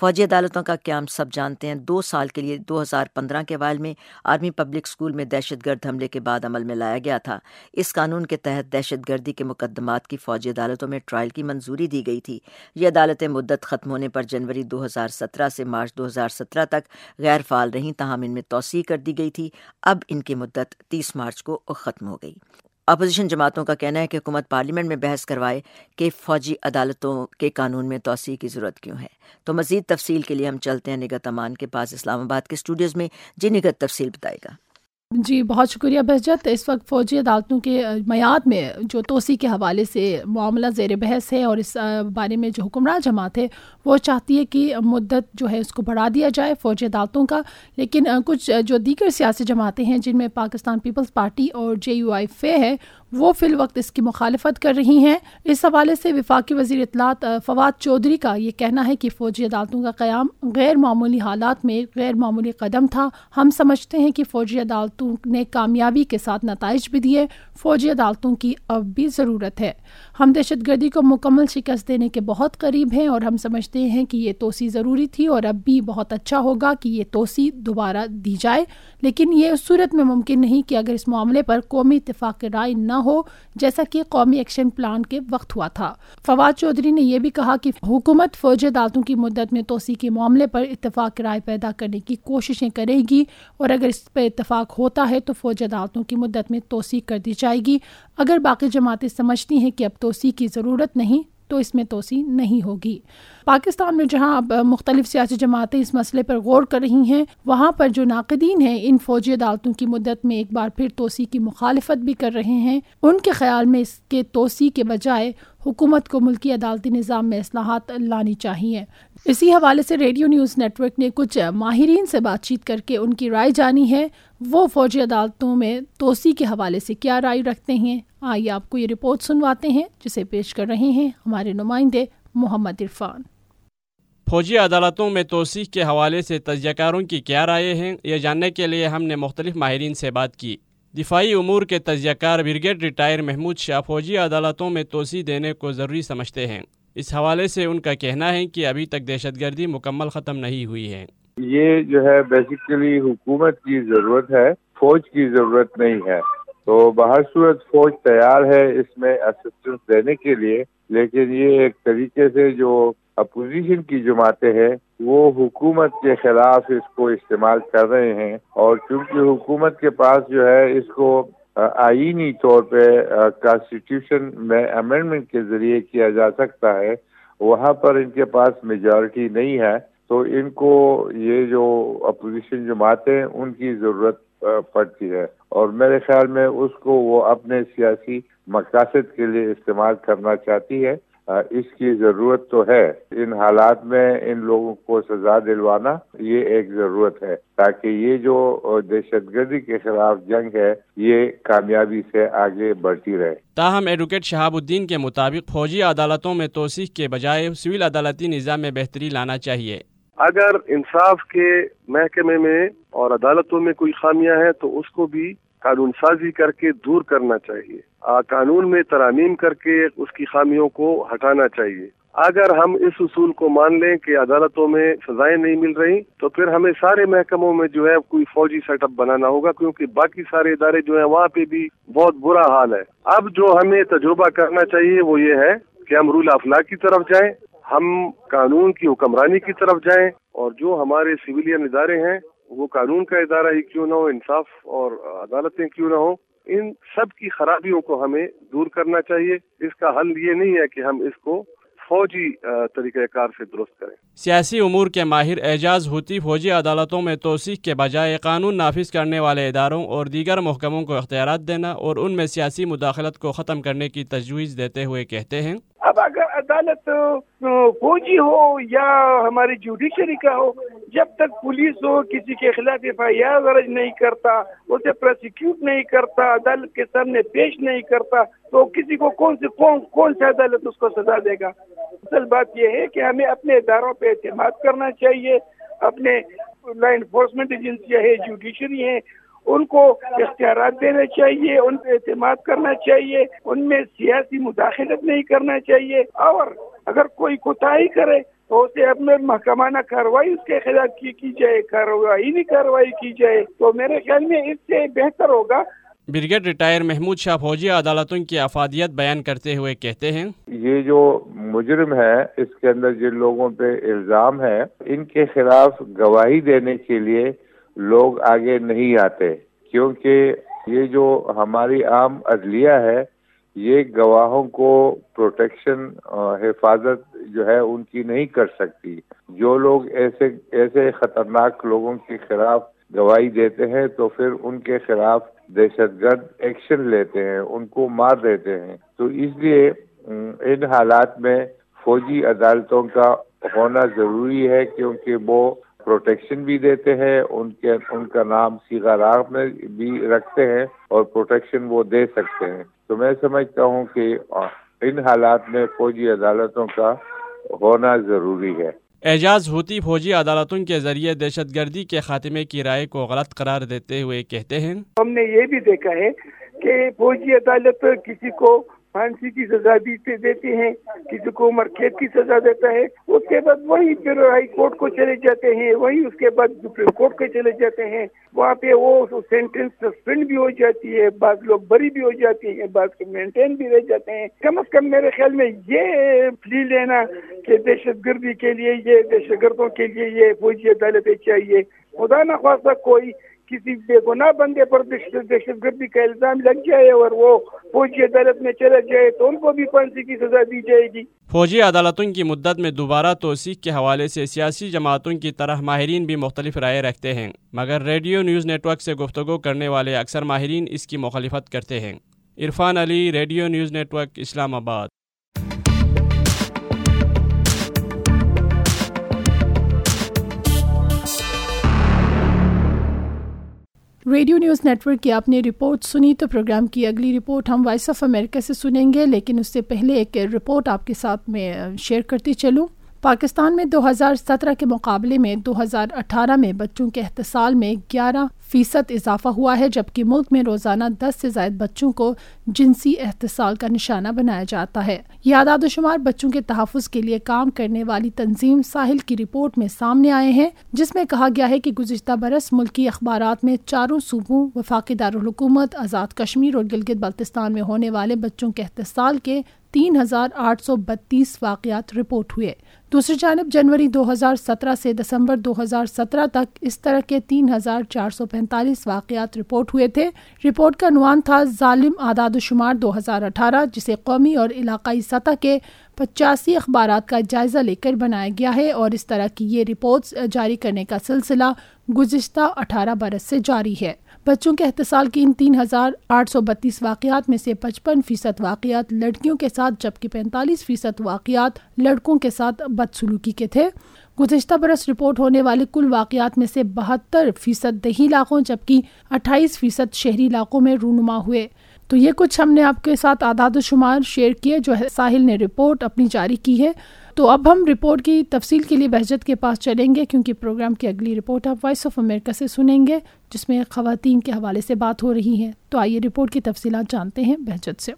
فوجی عدالتوں کا قیام سب جانتے ہیں۔ دو سال کے لیے دو ہزار پندرہ کے وائل میں آرمی پبلک اسکول میں دہشت گرد حملے کے بعد عمل میں لایا گیا تھا۔ اس قانون کے تحت دہشت گردی کے مقدمات کی فوجی عدالتوں میں ٹرائل کی منظوری دی گئی تھی۔ یہ عدالتیں مدت ختم ہونے پر جنوری دو ہزار سترہ سے مارچ دو ہزار سترہ تک غیر فعال رہیں تاہم ان میں توسیع کر دی گئی تھی۔ اب ان کی مدت تیس مارچ کو ختم ہو گئی۔ اپوزیشن جماعتوں کا کہنا ہے کہ حکومت پارلیمنٹ میں بحث کروائے کہ فوجی عدالتوں کے قانون میں توسیع کی ضرورت کیوں ہے۔ تو مزید تفصیل کے لیے ہم چلتے ہیں نگت امان کے پاس اسلام آباد کے اسٹوڈیوز میں جی نگت تفصیل بتائے گا۔ جی بہت شکریہ بہجت اس وقت فوجی عدالتوں کے میعاد میں جو توسیع کے حوالے سے معاملہ زیر بحث ہے اور اس بارے میں جو حکمراں جماعت ہے، وہ چاہتی ہے کہ مدت جو ہے اس کو بڑھا دیا جائے فوجی عدالتوں کا۔ لیکن کچھ جو دیگر سیاسی جماعتیں ہیں، جن میں پاکستان پیپلز پارٹی اور جے یو آئی فے ہے وہ فی الوقت اس کی مخالفت کر رہی ہیں۔ اس حوالے سے وفاقی وزیر اطلاعات فواد چودھری کا یہ کہنا ہے کہ فوجی عدالتوں کا قیام غیر معمولی حالات میں غیر معمولی قدم تھا۔ ہم سمجھتے ہیں کہ فوجی عدالتوں نے کامیابی کے ساتھ نتائج بھی دیے۔ فوجی عدالتوں کی اب بھی ضرورت ہے۔ ہم دہشت گردی کو مکمل شکست دینے کے بہت قریب ہیں اور ہم سمجھتے ہیں کہ یہ توسیع ضروری تھی اور اب بھی بہت اچھا ہوگا کہ یہ توسیع دوبارہ دی جائے۔ لیکن یہ اس صورت میں ممکن نہیں کہ اگر اس معاملے پر قومی اتفاق رائے نہ ہو جیسا کہ قومی ایکشن پلان کے وقت ہوا تھا۔ فواد چودھری نے یہ بھی کہا کہ حکومت فوجی عدالتوں کی مدت میں توسیع کے معاملے پر اتفاق رائے پیدا کرنے کی کوششیں کرے گی اور اگر اس پہ اتفاق ہوتا ہے تو فوجی عدالتوں کی مدت میں توسیع کر دی جائے گی۔ اگر باقی جماعتیں سمجھتی ہیں کہ اب توسیع کی ضرورت نہیں تو اس میں توسیع نہیں ہوگی۔ پاکستان میں جہاں اب مختلف سیاسی جماعتیں اس مسئلے پر غور کر رہی ہیں، وہاں پر جو ناقدین ہیں ان فوجی عدالتوں کی مدت میں ایک بار پھر توسیع کی مخالفت بھی کر رہے ہیں۔ ان کے خیال میں اس کے توسیع کے بجائے حکومت کو ملکی عدالتی نظام میں اصلاحات لانی چاہیے۔ اسی حوالے سے ریڈیو نیوز نیٹ ورک نے کچھ ماہرین سے بات چیت کر کے ان کی رائے جانی ہے۔ وہ فوجی عدالتوں میں توسیع کے حوالے سے کیا رائے رکھتے ہیں؟ آئیے آپ کو یہ رپورٹ سنواتے ہیں جسے پیش کر رہے ہیں ہمارے نمائندے محمد عرفان۔ فوجی عدالتوں میں توسیع کے حوالے سے تجزیہ کاروں کی کیا رائے ہیں یہ جاننے کے لیے ہم نے مختلف ماہرین سے بات کی۔ دفاعی امور کے تجزیہ کار بریگیڈ ریٹائر محمود شاہ فوجی عدالتوں میں توسیع دینے کو ضروری سمجھتے ہیں۔ اس حوالے سے ان کا کہنا ہے کہ ابھی تک دہشت گردی مکمل ختم نہیں ہوئی ہے۔ یہ جو ہے بیسیکلی حکومت کی ضرورت ہے فوج کی ضرورت نہیں ہے۔ تو بہر صورت فوج تیار ہے اس میں اسسٹنس دینے کے لیے، لیکن یہ ایک طریقے سے جو اپوزیشن کی جماعتیں ہیں، وہ حکومت کے خلاف اس کو استعمال کر رہے ہیں اور چونکہ حکومت کے پاس جو ہے، اس کو آئینی طور پہ کانسٹیٹیوشن میں امینڈمنٹ کے ذریعے کیا جا سکتا ہے، وہاں پر ان کے پاس میجورٹی نہیں ہے۔ تو ان کو یہ جو اپوزیشن جماعتیں ان کی ضرورت پڑتی ہے۔ اور میرے خیال میں اس کو وہ اپنے سیاسی مقاصد کے لیے استعمال کرنا چاہتی ہے۔ اس کی ضرورت تو ہے۔ ان حالات میں ان لوگوں کو سزا دلوانا یہ ایک ضرورت ہے۔ تاکہ یہ جو دہشت گردی کے خلاف جنگ ہے، یہ کامیابی سے آگے بڑھتی رہے۔ تاہم، ایڈوکیٹ شہاب الدین کے مطابق، فوجی عدالتوں میں توسیع کے بجائے سول عدالتی نظام میں بہتری لانا چاہیے۔ اگر انصاف کے محکمے میں اور عدالتوں میں کوئی خامیاں ہیں، تو اس کو بھی قانون سازی کر کے دور کرنا چاہیے۔ قانون میں ترامیم کر کے اس کی خامیوں کو ہٹانا چاہیے۔ اگر ہم اس اصول کو مان لیں کہ عدالتوں میں سزائیں نہیں مل رہی، تو پھر ہمیں سارے محکموں میں جو ہے کوئی فوجی سیٹ اپ بنانا ہوگا، کیونکہ باقی سارے ادارے جو ہیں وہاں پہ بھی بہت برا حال ہے۔ اب جو ہمیں تجربہ کرنا چاہیے وہ یہ ہے کہ ہم رول آف لا کی طرف جائیں۔ ہم قانون کی حکمرانی کی طرف جائیں اور جو ہمارے سویلین ادارے ہیں، وہ قانون کا ادارہ ہی کیوں نہ ہو، انصاف اور عدالتیں کیوں نہ ہو ان سب کی خرابیوں کو ہمیں دور کرنا چاہیے۔ اس کا حل یہ نہیں ہے کہ ہم اس کو فوجی طریقہ کار سے درست کریں۔ سیاسی امور کے ماہر اعجاز ہوتی فوجی عدالتوں میں توثیق کے بجائے قانون نافذ کرنے والے اداروں اور دیگر محکموں کو اختیارات دینا اور ان میں سیاسی مداخلت کو ختم کرنے کی تجویز دیتے ہوئے کہتے ہیں۔ اب اگر عدالت فوجی ہو یا ہماری جوڈیشری کا ہو، جب تک پولیس ہو، کسی کے خلاف ایف آئی آر درج نہیں کرتا، اسے پروسیکیوٹ نہیں کرتا، عدالت کے سامنے پیش نہیں کرتا، تو کسی کو کون سے، کون کون سی عدالت اس کو سزا دے گا؟ اصل بات یہ ہے کہ ہمیں اپنے اداروں پہ اعتماد کرنا چاہیے، اپنے لا انفورسمنٹ ایجنسیاں ہے جوڈیشری ہیں ان کو اختیارات دینے چاہیے ان پہ اعتماد کرنا چاہیے ان میں سیاسی مداخلت نہیں کرنا چاہیے۔ اور اگر کوئی کوتاہی کرے تو اسے اپنے محکمانہ کاروائی اس کے خلاف کی کی جائے کاروائی نہیں کاروائی کی جائے۔ تو میرے خیال میں اس سے بہتر ہوگا۔ بریگیڈ ریٹائر محمود شاہ فوجی عدالتوں کی افادیت بیان کرتے ہوئے کہتے ہیں یہ جو مجرم ہے اس کے اندر جن لوگوں پہ الزام ہے ان کے خلاف گواہی دینے کے لیے لوگ آگے نہیں آتے۔ کیونکہ یہ جو ہماری عام عدلیہ ہے، یہ گواہوں کو پروٹیکشن حفاظت جو ہے، ان کی نہیں کر سکتی۔ جو لوگ ایسے ایسے خطرناک لوگوں کے خلاف گواہی دیتے ہیں، تو پھر ان کے خلاف دہشت گرد ایکشن لیتے ہیں، ان کو مار دیتے ہیں۔ تو اس لیے ان حالات میں فوجی عدالتوں کا ہونا ضروری ہے، کیونکہ وہ پروٹیکشن بھی دیتے ہیں ان کے ان کا نام سیگا راگ میں بھی رکھتے ہیں اور پروٹیکشن وہ دے سکتے ہیں۔ تو میں سمجھتا ہوں کہ ان حالات میں فوجی عدالتوں کا ہونا ضروری ہے۔ اعجاز ہوتی فوجی عدالتوں کے ذریعے دہشت گردی کے خاتمے کی رائے کو غلط قرار دیتے ہوئے کہتے ہیں۔ ہم نے یہ بھی دیکھا ہے کہ فوجی عدالت کسی کو پھانسی کی سزا دیتے دیتے ہیں، کسی کو عمر قید کی سزا دیتا ہے، اس کے بعد وہی پھر ہائی کورٹ کو چلے جاتے ہیں، وہی اس کے بعد سپریم کورٹ کو چلے جاتے ہیں۔ وہاں پہ وہ سینٹینس سسپینڈ بھی ہو جاتی ہے، بعض لوگ بری بھی ہو جاتی ہیں، بعض کے مینٹین بھی رہ جاتے ہیں۔ کم از کم میرے خیال میں یہ پلی لینا کہ دہشت گردی کے لیے یہ، دہشت گردوں کے لیے یہ فوجی عدالتیں چاہیے۔ خدا نخواستہ کوئی کسی بے گناہ بندے پر دہشت گردی کا الزام لگ جائے اور وہ فوجی عدالت میں چلا جائے تو ان کو بھی پھانسی کی سزا دی جائے گی۔ فوجی عدالتوں کی مدت میں دوبارہ توثیق کے حوالے سے سیاسی جماعتوں کی طرح ماہرین بھی مختلف رائے رکھتے ہیں، مگر ریڈیو نیوز نیٹ ورک سے گفتگو کرنے والے اکثر ماہرین اس کی مخالفت کرتے ہیں۔ Irfan Ali, radio news network, Islamabad. Radio news net work کی آپ نے رپورٹ سنی تو پروگرام کی اگلی رپورٹ ہم وائس آف امریکہ سے سنیں گے، لیکن اس سے پہلے ایک رپورٹ آپ کے ساتھ میں شیئر کرتی چلوں۔ پاکستان میں دو ہزار سترہ کے مقابلے میں دو ہزار اٹھارہ میں بچوں کے احتسال میں گیارہ فیصد اضافہ ہوا ہے، جبکہ ملک میں روزانہ دس سے زائد بچوں کو جنسی احتسال کا نشانہ بنایا جاتا ہے۔ یہ اعداد و شمار بچوں کے تحفظ کے لیے کام کرنے والی تنظیم ساحل کی رپورٹ میں سامنے آئے ہیں، جس میں کہا گیا ہے کہ گزشتہ برس ملکی اخبارات میں چاروں صوبوں وفاقی دارالحکومت آزاد کشمیر اور گلگت بلتستان میں ہونے والے بچوں کے احتسال کے تین ہزار آٹھ سو بتیس واقعات رپورٹ ہوئے۔ دوسری جانب، جنوری دو ہزار سترہ سے دسمبر دو ہزار سترہ تک اس طرح کے تین ہزار چار سو پینتالیس واقعات رپورٹ ہوئے تھے۔ رپورٹ کا عنوان تھا ظالم اعداد و شمار دو ہزار اٹھارہ، جسے قومی اور علاقائی سطح کے پچاسی اخبارات کا جائزہ لے کر بنایا گیا ہے اور اس طرح کی یہ رپورٹس جاری کرنے کا سلسلہ گزشتہ اٹھارہ برس سے جاری ہے۔ بچوں کے احتسال کی ان تین ہزار آٹھ سو بتیس واقعات میں سے پچپن فیصد واقعات لڑکیوں کے ساتھ، جبکہ پینتالیس فیصد واقعات لڑکوں کے ساتھ بدسلوکی کے تھے۔ گزشتہ برس رپورٹ ہونے والے کل واقعات میں سے بہتر فیصد دیہی علاقوں جبکہ اٹھائیس فیصد شہری علاقوں میں رونما ہوئے۔ تو یہ کچھ ہم نے آپ کے ساتھ اعداد و شمار شیئر کیے جو ساحل نے رپورٹ اپنی جاری کی ہے۔ تو اب ہم رپورٹ کی تفصیل کے لیے بہجت کے پاس چلیں گے کیونکہ پروگرام کی اگلی رپورٹ آپ وائس آف امریکہ سے سنیں گے، جس میں خواتین کے حوالے سے بات ہو رہی ہے۔ تو آئیے رپورٹ کی تفصیلات جانتے ہیں بہجت سے۔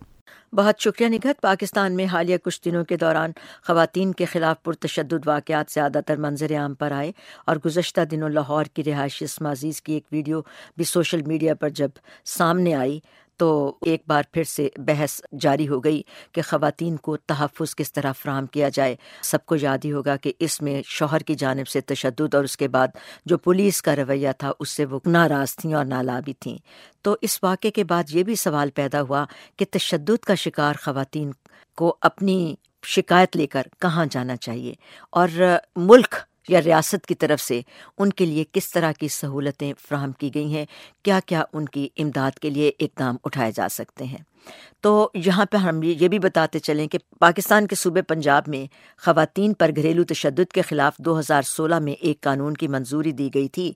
بہت شکریہ نگہت۔ پاکستان میں حالیہ کچھ دنوں کے دوران خواتین کے خلاف پرتشدد واقعات زیادہ تر منظر عام پر آئے اور گزشتہ دنوں لاہور کی رہائشی اسما عزیز کی ایک ویڈیو بھی سوشل میڈیا پر جب سامنے آئی تو ایک بار پھر سے بحث جاری ہو گئی کہ خواتین کو تحفظ کس طرح فراہم کیا جائے۔ سب کو یاد ہی ہوگا کہ اس میں شوہر کی جانب سے تشدد اور اس کے بعد جو پولیس کا رویہ تھا، اس سے وہ ناراض تھیں اور نالابی تھیں۔ تو اس واقعے کے بعد یہ بھی سوال پیدا ہوا کہ تشدد کا شکار خواتین کو اپنی شکایت لے کر کہاں جانا چاہیے اور ملک یا ریاست کی طرف سے ان کے لیے کس طرح کی سہولتیں فراہم کی گئی ہیں؟ کیا کیا ان کی امداد کے لیے اقدام اٹھائے جا سکتے ہیں؟ تو یہاں پہ ہم یہ بھی بتاتے چلیں کہ پاکستان کے صوبے پنجاب میں خواتین پر گھریلو تشدد کے خلاف دو ہزار سولہ میں ایک قانون کی منظوری دی گئی تھی،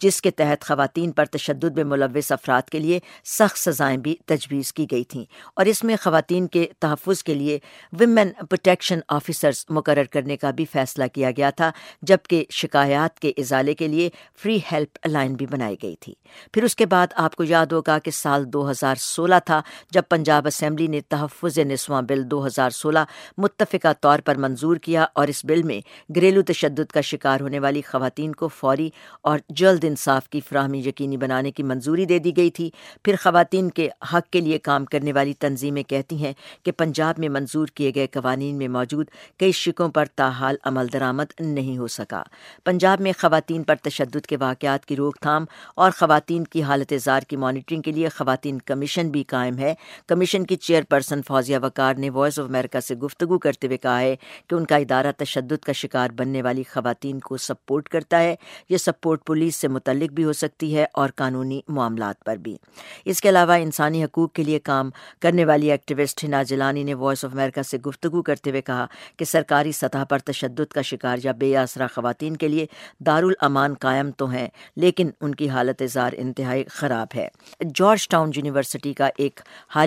جس کے تحت خواتین پر تشدد میں ملوث افراد کے لیے سخت سزائیں بھی تجویز کی گئی تھیں اور اس میں خواتین کے تحفظ کے لیے ویمن پروٹیکشن آفیسرز مقرر کرنے کا بھی فیصلہ کیا گیا تھا، جبکہ شکایات کے ازالے کے لیے فری ہیلپ لائن بھی بنائی گئی تھی۔ پھر اس کے بعد آپ کو یاد ہوگا کہ سال دو ہزار سولہ تھا جب پنجاب اسمبلی نے تحفظ نسواں بل دو ہزار سولہ متفقہ طور پر منظور کیا اور اس بل میں گھریلو تشدد کا شکار ہونے والی خواتین کو فوری اور جلد انصاف کی فراہمی یقینی بنانے کی منظوری دے دی گئی تھی۔ پھر خواتین کے حق کے لیے کام کرنے والی تنظیمیں کہتی ہیں کہ پنجاب میں منظور کیے گئے قوانین میں موجود کئی شکوں پر تاحال عمل درآمد نہیں ہو سکا۔ پنجاب میں خواتین پر تشدد کے واقعات کی روک تھام اور خواتین کی حالت زار کی مانیٹرنگ کے لیے خواتین کمیشن بھی قائم ہے۔ کمیشن کی چیئر پرسن فوزیہ وکار نے وائس آف امریکہ سے گفتگو کرتے ہوئے کہا ہے کہ ان کا ادارہ تشدد کا شکار بننے والی خواتین کو سپورٹ کرتا ہے۔ یہ سپورٹ پولیس سے متعلق بھی ہو سکتی ہے اور قانونی معاملات پر بھی۔ اس کے علاوہ انسانی حقوق کے لیے کام کرنے والی ایکٹیوسٹ ہنا جلانی نے وائس آف امریکہ سے گفتگو کرتے ہوئے کہا کہ سرکاری سطح پر تشدد کا شکار یا بے آسرا خواتین کے لیے دارالامان قائم تو ہیں، لیکن ان کی حالت اظہار انتہائی خراب ہے۔ جارج ٹاؤن یونیورسٹی کا ایک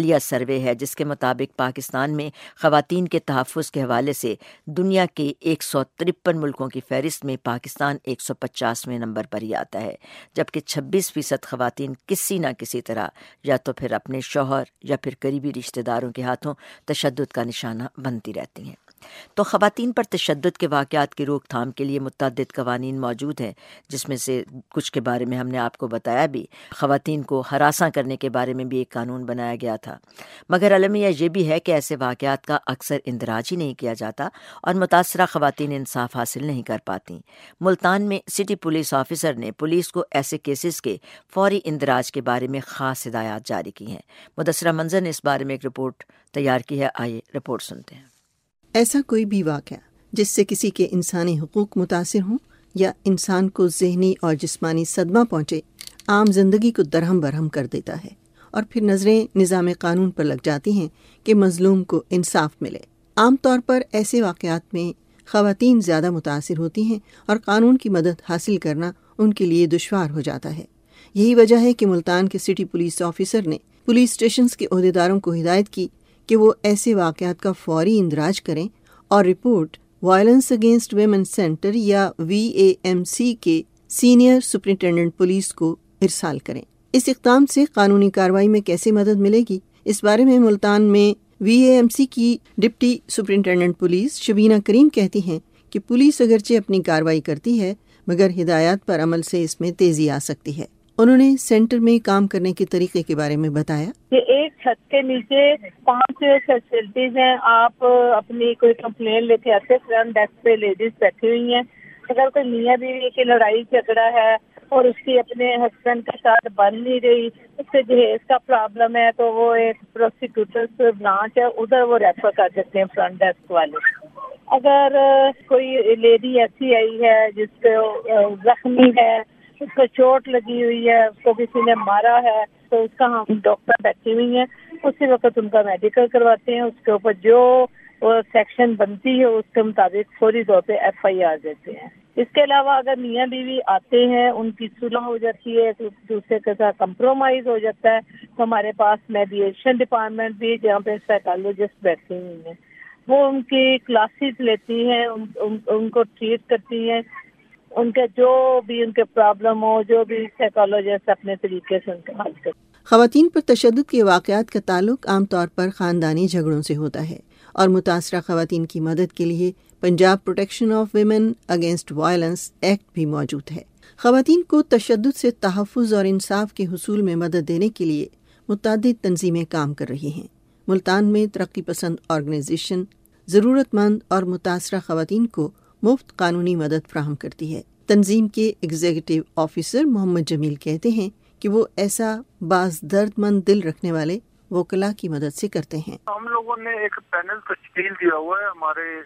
حالیہ سروے ہے جس کے مطابق پاکستان میں خواتین کے تحفظ کے حوالے سے دنیا کے ایک سو ترپن ملکوں کی فہرست میں پاکستان ایک سو پچاسویں نمبر پر ہی آتا ہے، جبکہ چھبیس فیصد خواتین کسی نہ کسی طرح یا تو پھر اپنے شوہر یا پھر قریبی رشتہ داروں کے ہاتھوں تشدد کا نشانہ بنتی رہتی ہیں۔ تو خواتین پر تشدد کے واقعات کی روک تھام کے لیے متعدد قوانین موجود ہیں، جس میں سے کچھ کے بارے میں ہم نے آپ کو بتایا بھی۔ خواتین کو ہراساں کرنے کے بارے میں بھی ایک قانون بنایا گیا تھا۔ مگر المیہ یہ بھی ہے کہ ایسے واقعات کا اکثر اندراج ہی نہیں کیا جاتا اور متاثرہ خواتین انصاف حاصل نہیں کر پاتی۔ ملتان میں سٹی پولیس آفیسر نے پولیس کو ایسے کیسز کے فوری اندراج کے بارے میں خاص ہدایات جاری کی ہیں۔ مدثرہ منظر نے اس بارے میں ایک رپورٹ تیار کی ہے۔ آئیے رپورٹ سنتے ہیں۔ ایسا کوئی بھی واقعہ جس سے کسی کے انسانی حقوق متاثر ہوں یا انسان کو ذہنی اور جسمانی صدمہ پہنچے، عام زندگی کو درہم برہم کر دیتا ہے اور پھر نظریں نظام قانون پر لگ جاتی ہیں کہ مظلوم کو انصاف ملے۔ عام طور پر ایسے واقعات میں خواتین زیادہ متاثر ہوتی ہیں اور قانون کی مدد حاصل کرنا ان کے لیے دشوار ہو جاتا ہے۔ یہی وجہ ہے کہ ملتان کے سٹی پولیس آفیسر نے پولیس اسٹیشنز کے عہدیداروں کو ہدایت کی کہ وہ ایسے واقعات کا فوری اندراج کریں اور report violence against women centre یا وی اے ایم سی کے سینئر سپرنٹینڈنٹ پولیس کو ارسال کریں۔ اس اقدام سے قانونی کاروائی میں کیسے مدد ملے گی؟ اس بارے میں ملتان میں وی اے ایم سی کی deputy superintendent police Shabina Karim کہتی ہیں کہ پولیس اگرچہ اپنی کاروائی کرتی ہے، مگر ہدایات پر عمل سے اس میں تیزی آ سکتی ہے۔ انہوں نے سینٹر میں کام کرنے کے طریقے کے بارے میں بتایا۔ کہ ایک چھت کے نیچے پانچ فیسلٹیز ہیں۔ آپ اپنی کوئی کمپلین لے کے آتے فرنٹ ڈیسک پہ لیڈیز بیٹھی ہوئی ہیں۔ اگر کوئی میاں بیوی کی لڑائی جھگڑا ہے اور اس کی اپنے ہسبینڈ کے ساتھ بن نہیں رہی، اس سے جہیز کا پرابلم ہے تو وہ ایک پروسیکیوٹر برانچ ہے، ادھر وہ ریفر کر دیتے ہیں فرنٹ ڈیسک والے۔ اگر کوئی لیڈی ایسی آئی ہے جس کو زخمی ہے اس کو چوٹ لگی ہوئی ہے، اس کو کسی نے مارا ہے، تو اس کا ہم ڈاکٹر بیٹھی ہوئی ہیں۔ اسی وقت ان کا میڈیکل کرواتے ہیں، اس کے اوپر جو سیکشن بنتی ہے، اس کے مطابق فوری طور پہ ایف آئی آر دیتے ہیں۔ اس کے علاوہ اگر میاں بیوی آتے ہیں، ان کی صلح ہو جاتی ہے دوسرے کے ساتھ کمپرومائز ہو جاتا ہے۔ تو ہمارے پاس میڈیشن ڈپارٹمنٹ بھی جہاں پہ سائیکالوجسٹ بیٹھے ہوئی ہیں۔ وہ ان کی کلاسز لیتی ہیں، ان کو ٹریٹ کرتی ہیں۔ ان کے جو بھی ان کے پرابلم ہو، جو بھی سائیکالوجسٹ اپنے طریقے سے ان کے حل کرتے خواتین پر تشدد کے واقعات کا تعلق عام طور پر خاندانی جھگڑوں سے ہوتا ہے اور متاثرہ خواتین کی مدد کے لیے Punjab protection of women against violence act بھی موجود ہے۔ خواتین کو تشدد سے تحفظ اور انصاف کے حصول میں مدد دینے کے لیے متعدد تنظیمیں کام کر رہی ہیں۔ ملتان میں ترقی پسند آرگنائزیشن ضرورت مند اور متاثرہ خواتین کو مفت قانونی مدد فراہم کرتی ہے۔ تنظیم کے ایگزیکٹو آفیسر محمد جمیل کہتے ہیں کہ وہ ایسا بعض درد مند دل رکھنے والے وکلا کی مدد سے کرتے ہیں۔ ہم لوگوں نے ایک پینل تشکیل دیا ہوا ہے۔ ہمارے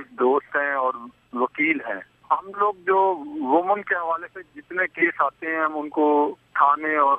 دوست ہیں اور وکیل ہیں۔ ہم لوگ جو وومن کے حوالے سے جتنے کیس آتے ہیں، ہم ان کو تھانے اور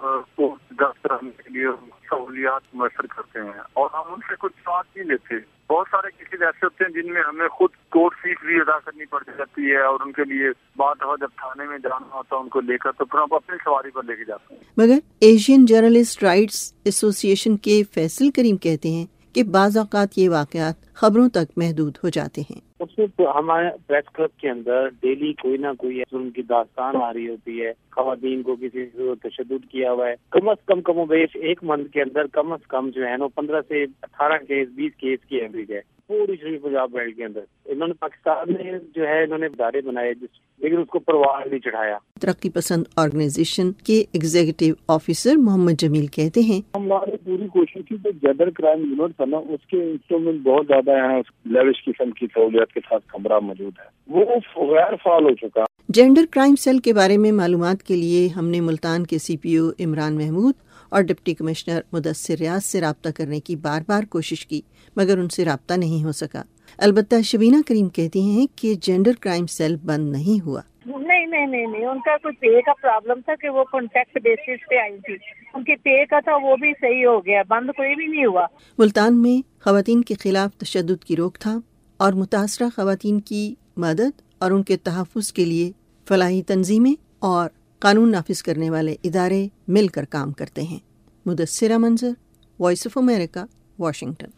دفتر کے لیے سہولیات میسر کرتے ہیں اور ہم ان سے کچھ ساتھ نہیں لیتے بہت سارے کیسز ایسے ہوتے ہیں جن میں ہمیں خود کورٹ فیس بھی ادا کرنی پڑ جاتی ہے اور ان کے لیے بات ہو جب تھانے میں جانا ہوتا ہے ان کو لے کر تو پھر ہم اپنی سواری پر لے کے جاتے ہیں۔ مگر ایشین جرنلسٹ رائٹس ایسوسی ایشن کے فیصل کریم کہتے ہیں کہ بعض اوقات یہ واقعات خبروں تک محدود ہو جاتے ہیں۔ اس میں ہمارے پریس کلب کے اندر ڈیلی کوئی نہ کوئی ظلم کی داستان آ رہی ہوتی ہے۔ خواتین کو کسی سے تشدد کیا ہوا ہے۔ کم از کم کم و بیش ایک منتھ کے اندر کم از کم جو ہے نا پندرہ سے اٹھارہ کیس بیس کیس کی ایوریج ہے۔ پوری شریف پنجاب بیلٹ کے اندر۔ انہوں نے پاکستان میں جو ہے انہوں نے ادارے بنائے جس لیکن اس کو پروار نہیں چڑھایا۔ ترقی پسند آرگنائزیشن کے ایگزیکٹو آفیسر محمد جمیل کہتے ہیں ہماری پوری کوشش کی تو جدر کرائم یونٹ تھا نا اس کے انسٹرومنٹ بہت زیادہ ہیں لیوش قسم کی سہولیات کے ساتھ کمرہ موجود ہے۔ وہ غیر فعال ہو چکا۔ جینڈر کرائم سیل کے بارے میں معلومات کے لیے ہم نے ملتان کے سی پی او عمران محمود اور ڈپٹی کمشنر مدثر ریاض سے رابطہ کرنے کی بار بار کوشش کی مگر ان سے رابطہ نہیں ہو سکا۔ البتہ شبینہ کریم کہتی ہیں کہ جینڈر کرائم سیل بند نہیں ہوا۔ نہیں نہیں نہیں نہیں ان کا کوئی پے کا پرابلم تھا کہ وہ کانٹیکٹ بیسس پہ آئی تھی۔ ان کے پے کا تھا وہ بھی صحیح ہو گیا بند کوئی بھی نہیں ہوا۔ ملتان میں خواتین کے خلاف تشدد کی روک تھام۔ اور متاثرہ خواتین کی مدد اور ان کے تحفظ کے لیے فلاحی تنظیمیں اور قانون نافذ کرنے والے ادارے مل کر کام کرتے ہیں۔ مدثرہ منظر وائس آف امریکہ واشنگٹن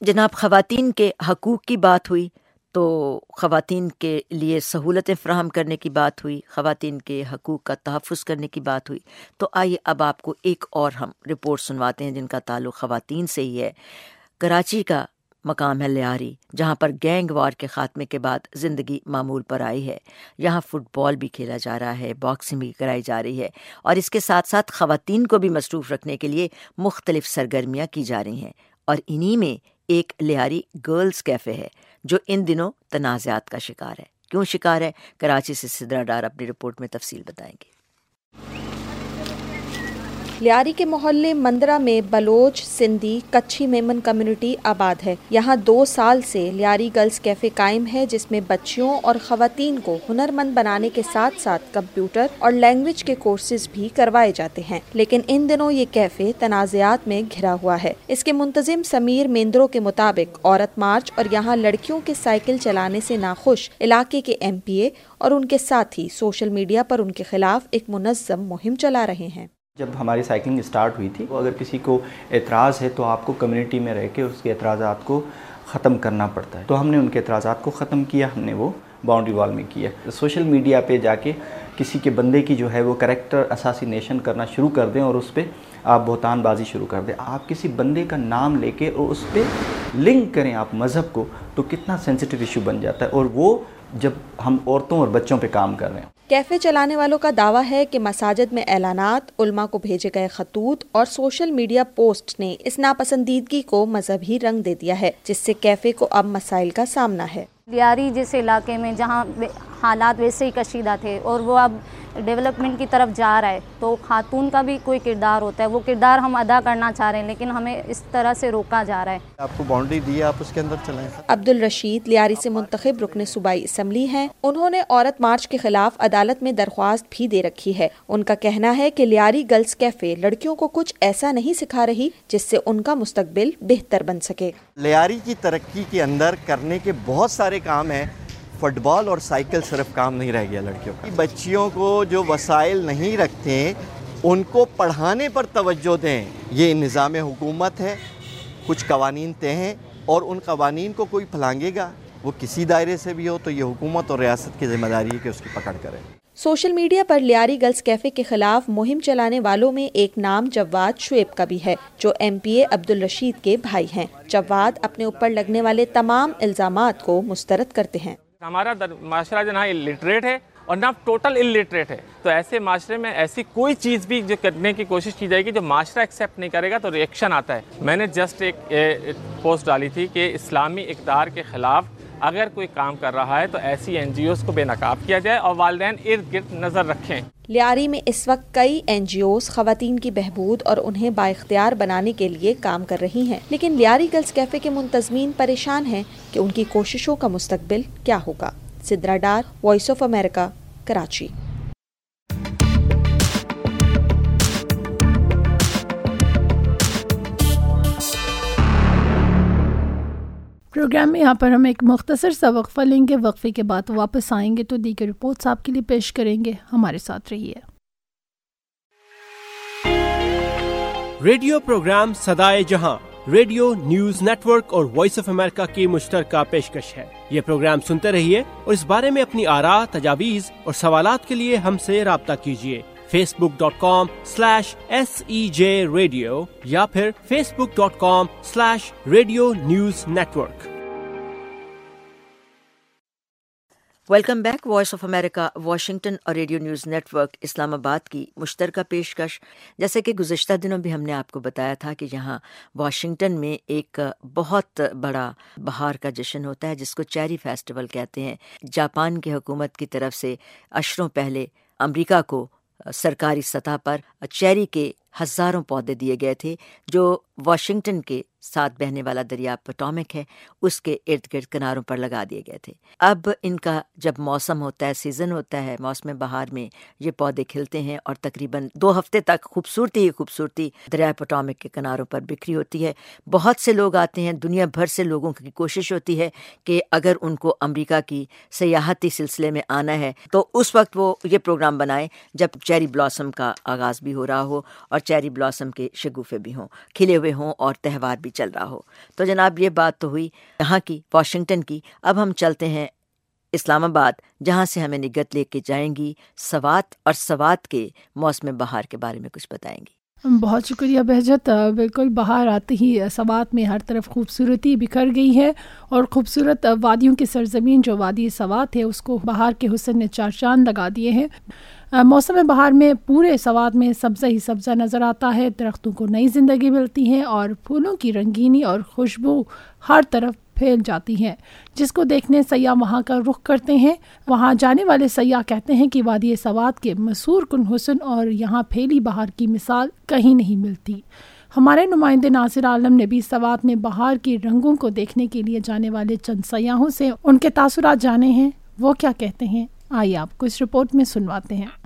جناب، خواتین کے حقوق کی بات ہوئی۔ تو خواتین کے لیے سہولتیں فراہم کرنے کی بات ہوئی، خواتین کے حقوق کا تحفظ کرنے کی بات ہوئی۔ تو آئیے اب آپ کو ایک اور ہم رپورٹ سنواتے ہیں جن کا تعلق خواتین سے ہی ہے۔ کراچی کا مقام ہے لیاری، جہاں پر گینگ وار کے خاتمے کے بعد زندگی معمول پر آئی ہے۔ یہاں فٹ بال بھی کھیلا جا رہا ہے، باکسنگ بھی کرائی جا رہی ہے اور اس کے ساتھ ساتھ خواتین کو بھی مصروف رکھنے کے لیے مختلف سرگرمیاں کی جا رہی ہیں۔ اور انہی میں ایک لیاری گرلز کیفے ہے۔ جو ان دنوں تنازعات کا شکار ہے۔ کیوں شکار ہے؟ کراچی سے سدرا ڈار اپنی رپورٹ میں تفصیل بتائیں گے۔ لیاری کے محلے مندرہ میں بلوچ، سندھی، کچھی، میمن کمیونٹی آباد ہے۔ یہاں دو سال سے لیاری گرلز کیفے قائم ہے، جس میں بچیوں اور خواتین کو ہنر مند بنانے کے ساتھ ساتھ کمپیوٹر اور لینگویج کے کورسز بھی کروائے جاتے ہیں۔ لیکن ان دنوں یہ کیفے تنازعات میں گھرا ہوا ہے۔ اس کے منتظم سمیر میندروں کے مطابق عورت مارچ اور یہاں لڑکیوں کے سائیکل چلانے سے ناخوش علاقے کے ایم پی اے اور ان کے ساتھی سوشل میڈیا پر ان کے خلاف ایک منظم مہم چلا رہے ہیں۔ جب ہماری سائیکلنگ اسٹارٹ ہوئی تھی اگر کسی کو اعتراض ہے تو آپ کو کمیونٹی میں رہ کے اس کے اعتراضات کو ختم کرنا پڑتا ہے۔ تو ہم نے ان کے اعتراضات کو ختم کیا، ہم نے وہ باؤنڈری وال میں کیا۔ سوشل میڈیا پہ جا کے کسی کے بندے کی جو ہے وہ کریکٹر اساسینیشن کرنا شروع کر دیں اور اس پہ آپ بہتان بازی شروع کر دیں۔ آپ کسی بندے کا نام لے کے اور اس پہ لنک کریں آپ مذہب کو، تو کتنا سینسٹیو ایشو بن جاتا ہے۔ اور وہ جب ہم عورتوں اور بچوں پہ کام کر رہے ہیں۔ کیفے چلانے والوں کا دعویٰ ہے کہ مساجد میں اعلانات، علماء کو بھیجے گئے خطوط اور سوشل میڈیا پوسٹ نے اس ناپسندیدگی کو مذہبی رنگ دے دیا ہے، جس سے کیفے کو اب مسائل کا سامنا ہے۔ لیاری جس علاقے میں جہاں حالات ویسے ہی کشیدہ تھے اور وہ اب ڈیولپمنٹ کی طرف جا رہا ہے۔ تو خاتون کا بھی کوئی کردار ہوتا ہے۔ وہ کردار ہم ادا کرنا چاہ رہے ہیں لیکن ہمیں اس طرح سے روکا جا رہا ہے۔ آپ کو باؤنڈری دی آپ اس کے اندر چلیں۔ عبد الرشید لیاری سے منتخب رکن صوبائی اسمبلی ہیں۔ انہوں نے عورت مارچ کے خلاف عدالت میں درخواست بھی دے رکھی ہے۔ ان کا کہنا ہے کہ لیاری گرلز کیفے لڑکیوں کو کچھ ایسا نہیں سکھا رہی جس سے ان کا مستقبل بہتر بن سکے۔ لیاری کی ترقی کے اندر کرنے کے بہت سارے کام ہیں۔ فٹ بال اور سائیکل صرف کام نہیں رہ گیا لڑکیوں کا۔ بچیوں کو جو وسائل نہیں رکھتے، ان کو پڑھانے پر توجہ دیں۔ یہ نظام حکومت ہے، کچھ قوانین طے ہیں اور ان قوانین کو کوئی پھلانگے گا۔ وہ کسی دائرے سے بھی ہو تو یہ حکومت اور ریاست کی ذمہ داری ہے کہ اس کی پکڑ کرے۔ سوشل میڈیا پر لیاری گرلز کیفے کے خلاف مہم چلانے والوں میں ایک نام جواد شعیب کا بھی ہے، جو ایم پی اے عبد الرشید کے بھائی ہیں۔ جواد اپنے اوپر لگنے والے تمام الزامات کو مسترد کرتے ہیں۔ ہمارا معاشرہ جو نہ الٹریٹ ہے اور نہ ٹوٹل الٹریٹ ہے۔ تو ایسے معاشرے میں ایسی کوئی چیز بھی جو کرنے کی کوشش کی جائے گی جو معاشرہ ایکسیپٹ نہیں کرے گا تو ریئیکشن آتا ہے۔ میں نے جسٹ ایک پوسٹ ڈالی تھی کہ اسلامی اقدار کے خلاف اگر کوئی کام کر رہا ہے تو ایسی این جی اوز کو بے نقاب کیا جائے اور والدین ارد گرد نظر رکھیں۔ لیاری میں اس وقت کئی این جی اوز خواتین کی بہبود اور انہیں با اختیار بنانے کے لیے کام کر رہی ہیں، لیکن لیاری گرلز کیفے کے منتظمین پریشان ہیں کہ ان کی کوششوں کا مستقبل کیا ہوگا۔ Sidra Dar voice of America Karachi. Programme میں یہاں پر ہم ایک مختصر سا وقفہ لیں گے۔ وقفے کے بعد واپس آئیں گے تو دیگر رپورٹس آپ کے لیے پیش کریں گے۔ ہمارے ساتھ رہیے۔ Radio programme Sadaye Jahan, radio news network اور وائس آف امریکہ کی مشترکہ پیشکش ہے۔ یہ پروگرام سنتے رہیے اور اس بارے میں اپنی آراہ تجاویز اور سوالات کے لیے ہم سے رابطہ کیجیے۔ Facebook dot com slash S E J radio یا پھر Facebook dot com slash radio news network welcome back voice of America Washington اور radio news net work Islamabad کی مشترکہ پیشکش۔ جیسے کہ گزشتہ دنوں بھی ہم نے آپ کو بتایا تھا کہ یہاں واشنگٹن میں ایک بہت بڑا بہار کا جشن ہوتا ہے، جس کو چیری فیسٹیول کہتے ہیں۔ جاپان کی حکومت کی طرف سے اشروں پہلے امریکہ کو سرکاری سطح پر چیری کے ہزاروں پودے دیے گئے تھے جو واشنگٹن کے ساتھ بہنے والا دریا پٹومک ہے، اس کے ارد گرد کناروں پر لگا دیے گئے تھے۔ اب ان کا جب موسم ہوتا ہے سیزن ہوتا ہے، موسم بہار میں یہ پودے کھلتے ہیں اور تقریباً دو ہفتے تک خوبصورتی ہی خوبصورتی دریا پٹومک کے کناروں پر بکھری ہوتی ہے۔ بہت سے لوگ آتے ہیں، دنیا بھر سے لوگوں کی کوشش ہوتی ہے کہ اگر ان کو امریکہ کی سیاحتی سلسلے میں آنا ہے تو اس وقت وہ یہ پروگرام بنائیں جب چیری بلاسم کا آغاز بھی ہو رہا ہو اور چیری بلاسم کے شگوفے بھی ہوں، کھلے ہوئے ہوں اور تہوار بھی چل رہا ہو۔ تو جناب، یہ بات تو ہوئی یہاں کی، واشنگٹن کی۔ اب ہم چلتے ہیں اسلام آباد، جہاں سے ہمیں نگت لے کے جائیں گی سوات اور سوات کے موسم بہار کے بارے میں کچھ بتائیں گی۔ بہت شکریہ بہجت بالکل باہر آتے ہی سوات میں ہر طرف خوبصورتی بکھر گئی ہے اور خوبصورت وادیوں کی سرزمین جو وادی سوات ہے، اس کو باہر کے حسن نے چار چاند لگا دیے ہیں۔ موسم بہار میں پورے سوات میں سبزہ ہی سبزہ نظر آتا ہے۔ درختوں کو نئی زندگی ملتی ہے اور پھولوں کی رنگینی اور خوشبو ہر طرف پھیل جاتی ہیں۔ جس کو دیکھنے سیاح وہاں کا رخ کرتے ہیں، وہاں جانے والے سیاح کہتے ہیں کہ وادی سوات کے مسور کن حسن اور یہاں پھیلی بہار کی مثال کہیں نہیں ملتی۔ ہمارے نمائندے ناصر عالم نے بھی سوات میں بہار کے رنگوں کو دیکھنے کے لیے جانے والے چند سیاحوں سے ان کے تاثرات جانے ہیں۔ وہ کیا کہتے ہیں؟ آئیے آپ کو اس رپورٹ میں سنواتے ہیں۔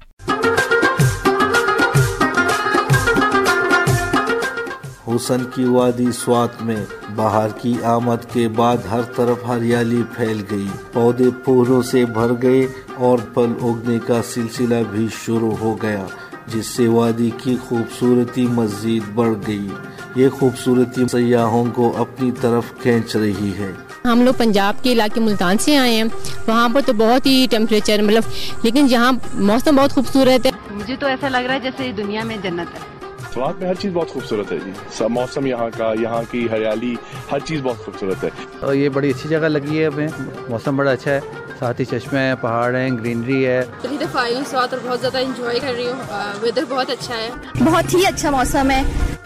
حسن کی وادی سوات میں باہر کی آمد کے بعد ہر طرف ہریالی پھیل گئی۔ پودے پھولوں سے بھر گئے اور پل اگنے کا سلسلہ بھی شروع ہو گیا جس سے وادی کی خوبصورتی مزید بڑھ گئی۔ یہ خوبصورتی سیاحوں کو اپنی طرف کھینچ رہی ہے۔ ہم لوگ پنجاب کے علاقے ملتان سے آئے ہیں۔ وہاں پر تو بہت ہی ٹیمپریچر مطلب لیکن جہاں موسم بہت خوبصورت ہے۔ مجھے تو ایسا لگ رہا ہے جیسے دنیا میں جنت ہے۔ سوات میں ہر چیز بہت خوبصورت ہے جی۔ موسم یہاں کا یہاں کی ہریالی ہر چیز بہت خوبصورت ہے۔ اور یہ بڑی اچھی جگہ لگی ہے ہمیں۔ موسم بڑا اچھا ہے۔ ساتھ ہی چشمے ہیں پہاڑ ہیں گرینری ہے۔ پہلی دفعہ آئی سوات اور بہت زیادہ انجوائے کر رہی ہوں۔ ویدر بہت اچھا ہے۔ بہت ہی اچھا موسم ہے۔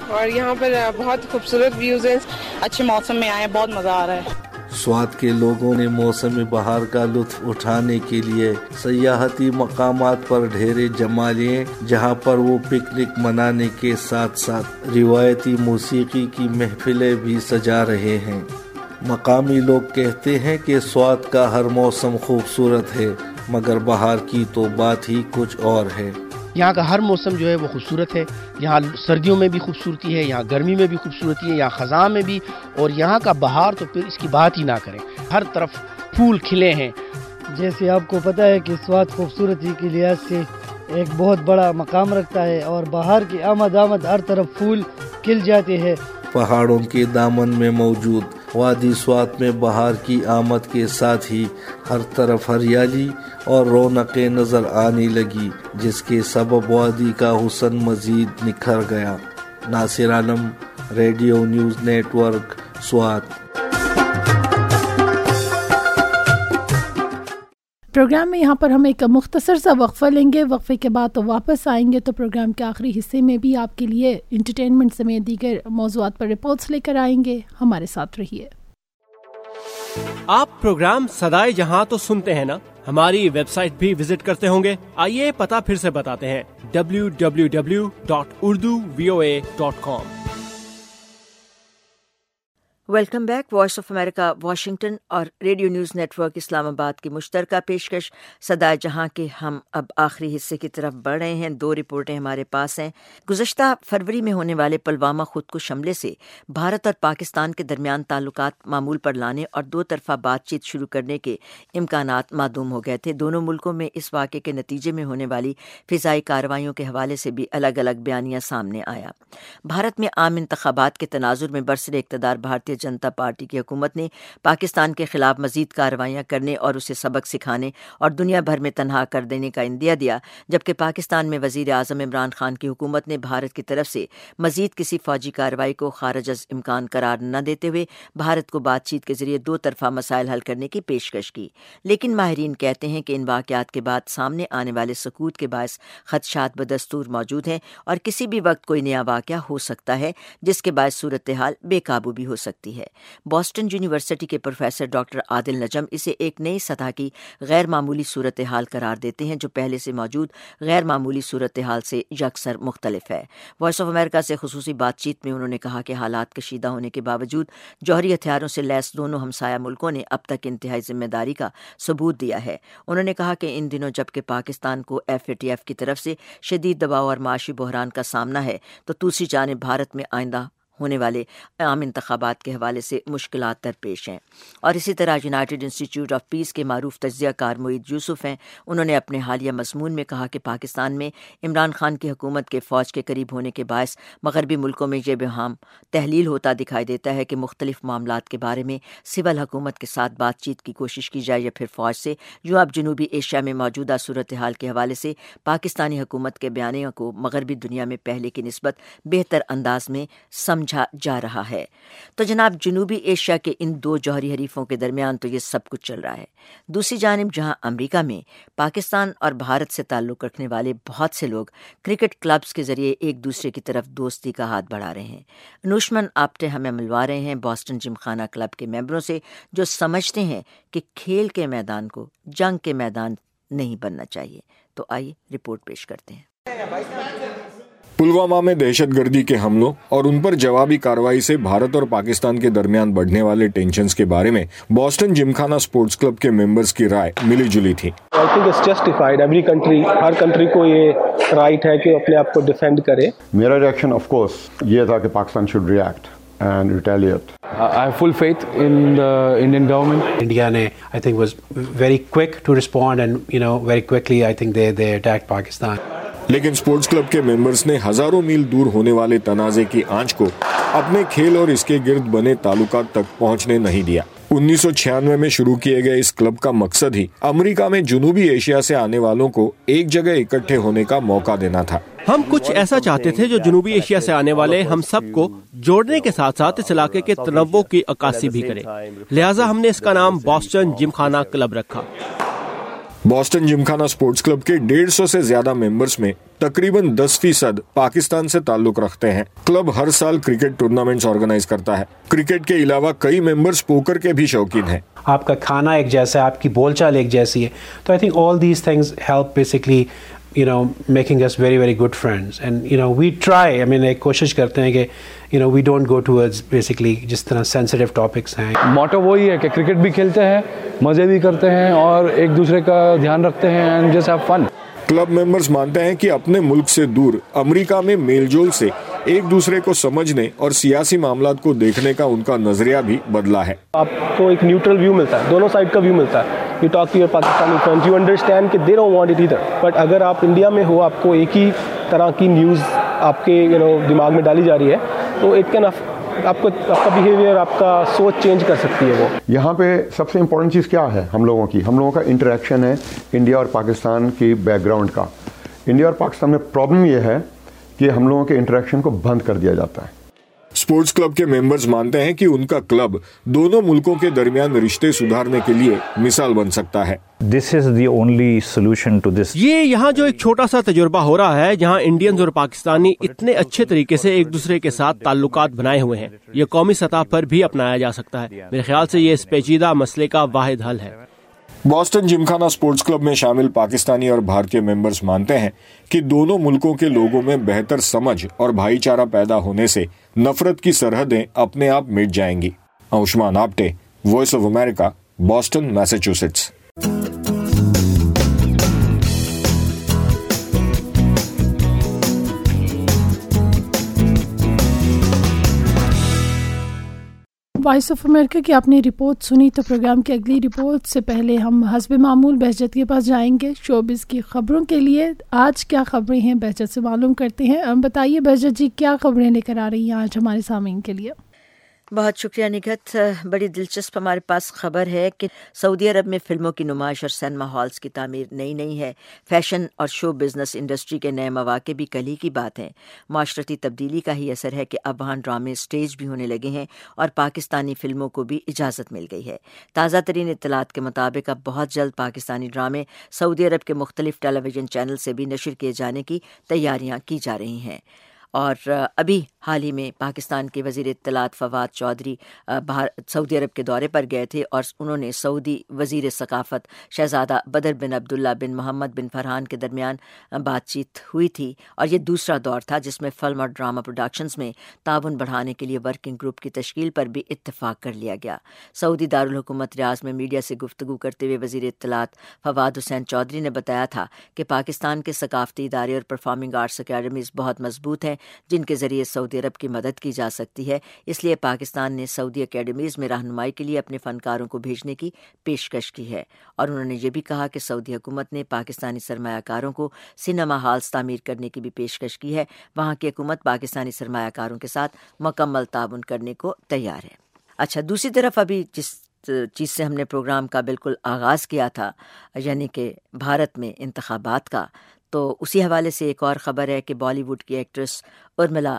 اور یہاں پر بہت خوبصورت ویوز ہیں۔ اچھے موسم میں آئے بہت مزہ آ رہا ہے۔ سوات کے لوگوں نے موسم بہار کا لطف اٹھانے کے لیے سیاحتی مقامات پر ڈھیرے جما لیے، جہاں پر وہ پکنک منانے کے ساتھ ساتھ روایتی موسیقی کی محفلیں بھی سجا رہے ہیں۔ مقامی لوگ کہتے ہیں کہ سوات کا ہر موسم خوبصورت ہے، مگر بہار کی تو بات ہی کچھ اور ہے۔ یہاں کا ہر موسم جو ہے وہ خوبصورت ہے۔ یہاں سردیوں میں بھی خوبصورتی ہے یہاں گرمی میں بھی خوبصورتی ہے یہاں خزاں میں بھی۔ اور یہاں کا بہار تو پھر اس کی بات ہی نہ کریں۔ ہر طرف پھول کھلے ہیں۔ جیسے آپ کو پتہ ہے کہ سوات خوبصورتی کے لحاظ سے ایک بہت بڑا مقام رکھتا ہے اور بہار کی آمد آمد ہر طرف پھول کھل جاتے ہیں۔ پہاڑوں کے دامن میں موجود وادی سوات میں بہار کی آمد کے ساتھ ہی ہر طرف ہریالی اور رونقیں نظر آنے لگی، جس کے سبب وادی کا حسن مزید نکھر گیا۔ Nasir Alam, radio news network, Swat. Programme میں یہاں پر ہم ایک مختصر سا وقفہ لیں گے۔ وقفے کے بعد تو واپس آئیں گے تو پروگرام کے آخری حصے میں بھی آپ کے لیے انٹرٹینمنٹ سمیت دیگر موضوعات پر رپورٹس لے کر آئیں گے۔ ہمارے ساتھ رہیے۔ آپ پروگرام سدائے جہاں تو سنتے ہیں نا؟ ہماری ویب سائٹ بھی وزٹ کرتے ہوں گے۔ آئیے پتا پھر سے بتاتے ہیں۔ W W W dot Urdu V O A dot com welcome back, voice of America, Washington اور radio news net work Islamabad کی مشترکہ پیشکش۔ سدا جہاں کے ہم اب آخری حصے کی طرف بڑھ رہے ہیں۔ دو رپورٹیں ہمارے پاس ہیں۔ گزشتہ فروری میں ہونے والے پلوامہ خود کش حملے سے بھارت اور پاکستان کے درمیان تعلقات معمول پر لانے اور دو طرفہ بات چیت شروع کرنے کے امکانات معدوم ہو گئے تھے۔ دونوں ملکوں میں اس واقعے کے نتیجے میں ہونے والی فضائی کارروائیوں کے حوالے سے بھی الگ الگ بیانیاں سامنے آیا۔ بھارت میں عام انتخابات کے تناظر میں برسر اقتدار بھارتیہ جنتا پارٹی کی حکومت نے پاکستان کے خلاف مزید کارروائیاں کرنے اور اسے سبق سکھانے اور دنیا بھر میں تنہا کر دینے کا اندیا دیا، جبکہ پاکستان میں وزیر اعظم عمران خان کی حکومت نے بھارت کی طرف سے مزید کسی فوجی کارروائی کو خارج از امکان قرار نہ دیتے ہوئے بھارت کو بات چیت کے ذریعے دو طرفہ مسائل حل کرنے کی پیشکش کی۔ لیکن ماہرین کہتے ہیں کہ ان واقعات کے بعد سامنے آنے والے سکوت کے باعث خدشات بدستور موجود ہیں اور کسی بھی وقت کوئی نیا واقعہ ہو سکتا ہے، جس کے باعث صورتحال بے قابو بھی ہو سکتی ہے۔ بوسٹن یونیورسٹی کے پروفیسر ڈاکٹر عادل نجم اسے ایک نئی سطح کی غیر معمولی صورتحال قرار دیتے ہیں جو پہلے سے موجود غیر معمولی صورتحال سے یکسر مختلف ہے۔ وائس آف امریکہ سے خصوصی بات چیت میں انہوں نے کہا کہ حالات کشیدہ ہونے کے باوجود جوہری ہتھیاروں سے لیس دونوں ہمسایہ ملکوں نے اب تک انتہائی ذمہ داری کا ثبوت دیا ہے۔ انہوں نے کہا کہ ان دنوں جبکہ پاکستان کو ایف اے ٹی ایف کی طرف سے شدید دباؤ اور معاشی بحران کا سامنا ہے، تو دوسری جانب بھارت میں آئندہ ہونے والے عام انتخابات کے حوالے سے مشکلات درپیش ہیں۔ اور اسی طرح یونائٹڈ انسٹیٹیوٹ آف پیس کے معروف تجزیہ کار معید یوسف ہیں۔ انہوں نے اپنے حالیہ مضمون میں کہا کہ پاکستان میں عمران خان کی حکومت کے فوج کے قریب ہونے کے باعث مغربی ملکوں میں یہ بہام تحلیل ہوتا دکھائی دیتا ہے کہ مختلف معاملات کے بارے میں سول حکومت کے ساتھ بات چیت کی کوشش کی جائے یا پھر فوج سے۔ جو اب جنوبی ایشیا میں موجودہ صورتحال کے حوالے سے پاکستانی حکومت کے بیانیوں کو مغربی دنیا میں پہلے کی نسبت بہتر انداز میں سمجھ سمجھا جا رہا ہے۔ تو جناب، جنوبی ایشیا کے ان دو جوہری حریفوں کے درمیان تو یہ سب کچھ چل رہا ہے۔ دوسری جانب، جہاں امریکہ میں پاکستان اور بھارت سے تعلق رکھنے والے بہت سے لوگ کرکٹ کلبز کے ذریعے ایک دوسرے کی طرف دوستی کا ہاتھ بڑھا رہے ہیں۔ نوشمن آپٹے ہمیں ملوا رہے ہیں بوسٹن جم خانہ کلب کے ممبروں سے جو سمجھتے ہیں کہ کھیل کے میدان کو جنگ کے میدان نہیں بننا چاہیے۔ تو آئیے رپورٹ پیش کرتے ہیں۔ پلوامہ میں دہشت گردی کے حملوں اور ان پر جوابی کاروائی سے بھارت اور پاکستان کے درمیان بڑھنے والے ٹینشنز کے بارے میں بوسٹن جمخانہ سپورٹس کلب کے ممبرز کی رائے ملی جلی تھی۔ کنٹری ہر کنٹری کو یہ رائٹ ہے کہ اپنے آپ کو ڈیفینڈ کرے۔ میرا ریئیکشن آف کورس یہ تھا کہ Pakistan should react and retaliate I full faith in the Indian government India نے I think was very quick to respond and you know very quickly I think they they attack Pakistan لیکن sports club کے members نے ہزاروں میل دور ہونے والے تنازع کی آنچ کو اپنے کھیل اور اس کے گرد بنے تعلقات تک پہنچنے نہیں دیا۔ انیس سو چھیانوے میں شروع کیے گئے اس کلب کا مقصد ہی امریکہ میں جنوبی ایشیا سے آنے والوں کو ایک جگہ اکٹھے ہونے کا موقع دینا تھا۔ ہم کچھ ایسا چاہتے تھے جو جنوبی ایشیا سے آنے والے ہم سب کو جوڑنے کے ساتھ ساتھ اس علاقے کے تنوع کی عکاسی بھی کرے۔ لہٰذا ہم نے اس کا نام باسٹن جم خانہ کلب رکھا۔ بوسٹن جمخانہ سپورٹس کلب کے ڈیڑھ سو سے زیادہ ممبرز میں تقریباً دس فیصد پاکستان سے تعلق رکھتے ہیں۔ کلب ہر سال کرکٹ ٹورنامنٹس آرگنائز کرتا ہے۔ کرکٹ کے علاوہ کئی ممبرز پوکر کے بھی شوقین ہیں۔ آپ کا کھانا ایک جیسا ہے، آپ کی بول چال ایک جیسی ہے۔ تو I think all these things help basically you know making us very very good friends and you know we try I mean ایک کوشش کرتے ہیں کہ you know we don't go towards basically جس طرح سینسٹیو ٹاپکس ہیں motto وہی ہے کہ کرکٹ بھی کھیلتے ہیں مزے بھی کرتے ہیں اور ایک دوسرے کا دھیان رکھتے ہیں اینڈ جس ہیو فن کلب ممبرز مانتے ہیں کہ اپنے ملک سے دور امریکہ میں میل جول سے ایک دوسرے کو سمجھنے اور سیاسی معاملات کو دیکھنے کا ان کا نظریہ بھی بدلا ہے آپ کو ایک نیوٹرل ویو ملتا ہے دونوں سائڈ کا ویو ملتا ہے you talk to your Pakistani friend you understand کہ دے ڈونٹ وانٹ اٹ ادھر بٹ اگر آپ انڈیا میں ہو آپ کو ایک ہی طرح کی نیوز آپ کے یو نو دماغ میں ڈالی جا رہی ہے، تو اٹ کین آپ کو، آپ کا بیہیویئر آپ کا سوچ چینج کر سکتی ہے وہ۔ یہاں پہ سب سے امپورٹنٹ چیز کیا ہے ہم لوگوں کی؟ ہم لوگوں کا انٹریکشن ہے انڈیا اور پاکستان کی بیک گراؤنڈ کا۔ انڈیا اور پاکستان میں پرابلم یہ ہے کہ ہم لوگوں کے انٹریکشن کو بند کر دیا جاتا ہے۔ سپورٹس کلب کے ممبرز مانتے ہیں کہ ان کا کلب دونوں ملکوں کے درمیان رشتے سدھارنے کے لیے مثال بن سکتا ہے۔ This is the only solution to this یہ یہاں جو ایک چھوٹا سا تجربہ ہو رہا ہے جہاں انڈینز اور پاکستانی اتنے اچھے طریقے سے ایک دوسرے کے ساتھ تعلقات بنائے ہوئے ہیں۔ یہ قومی سطح پر بھی اپنایا جا سکتا ہے۔ میرے خیال سے یہ اس پیچیدہ مسئلے کا واحد حل ہے۔ بوسٹن جمخانہ سپورٹس کلب میں شامل پاکستانی اور بھارتی ممبرز مانتے ہیں کہ دونوں ملکوں کے لوگوں میں بہتر سمجھ اور بھائی چارہ پیدا ہونے سے نفرت کی سرحدیں اپنے آپ مٹ جائیں گی۔ Aushman Apte voice of America Boston Massachusetts voice of America کی آپ نے رپورٹ سنی تو پروگرام کی اگلی رپورٹ سے پہلے ہم حسب معمول بہجت کے پاس جائیں گے شوبز کی خبروں کے لیے۔ آج کیا خبریں ہیں بہجت سے معلوم کرتے ہیں۔ بتائیے بہجت جی کیا خبریں لے کر آ رہی ہیں آج ہمارے سامعین کے لیے؟ بہت شکریہ نگت بڑی دلچسپ ہمارے پاس خبر ہے کہ سعودی عرب میں فلموں کی نمائش اور سینما ہالس کی تعمیر نئی نئی ہے۔ فیشن اور شو بزنس انڈسٹری کے نئے مواقع بھی کل ہی کی بات ہیں۔ معاشرتی تبدیلی کا ہی اثر ہے کہ اب وہاں ڈرامے اسٹیج بھی ہونے لگے ہیں اور پاکستانی فلموں کو بھی اجازت مل گئی ہے۔ تازہ ترین اطلاعات کے مطابق اب بہت جلد پاکستانی ڈرامے سعودی عرب کے مختلف ٹیلی ویژن چینل سے بھی نشر کیے جانے کی تیاریاں کی جا رہی ہیں۔ اور ابھی حال ہی میں پاکستان کے وزیر اطلاعات فواد چودھری سعودی عرب کے دورے پر گئے تھے اور انہوں نے سعودی وزیر ثقافت شہزادہ بدر بن عبداللہ بن محمد بن فرحان کے درمیان بات چیت ہوئی تھی اور یہ دوسرا دور تھا جس میں فلم اور ڈرامہ پروڈکشنز میں تعاون بڑھانے کے لیے ورکنگ گروپ کی تشکیل پر بھی اتفاق کر لیا گیا۔ سعودی دارالحکومت ریاض میں میڈیا سے گفتگو کرتے ہوئے وزیر اطلاعات فواد حسین چودھری نے بتایا تھا کہ پاکستان کے ثقافتی ادارے اور پرفارمنگ آرٹس اکیڈمیز بہت مضبوط ہیں جن کے ذریعے سعودی عرب کی مدد کی جا سکتی ہے۔ اس لیے پاکستان نے سعودی اکیڈمیز میں رہنمائی کے لیے اپنے فنکاروں کو بھیجنے کی پیشکش کی ہے۔ اور انہوں نے یہ بھی کہا کہ سعودی حکومت نے پاکستانی سرمایہ کاروں کو سنیما ہالس تعمیر کرنے کی بھی پیشکش کی ہے۔ وہاں کی حکومت پاکستانی سرمایہ کاروں کے ساتھ مکمل تعاون کرنے کو تیار ہے۔ اچھا دوسری طرف ابھی جس چیز سے ہم نے پروگرام کا بالکل آغاز کیا تھا یعنی کہ بھارت میں انتخابات کا، تو اسی حوالے سے ایک اور خبر ہے کہ بالی ووڈ کی ایکٹریس ارملا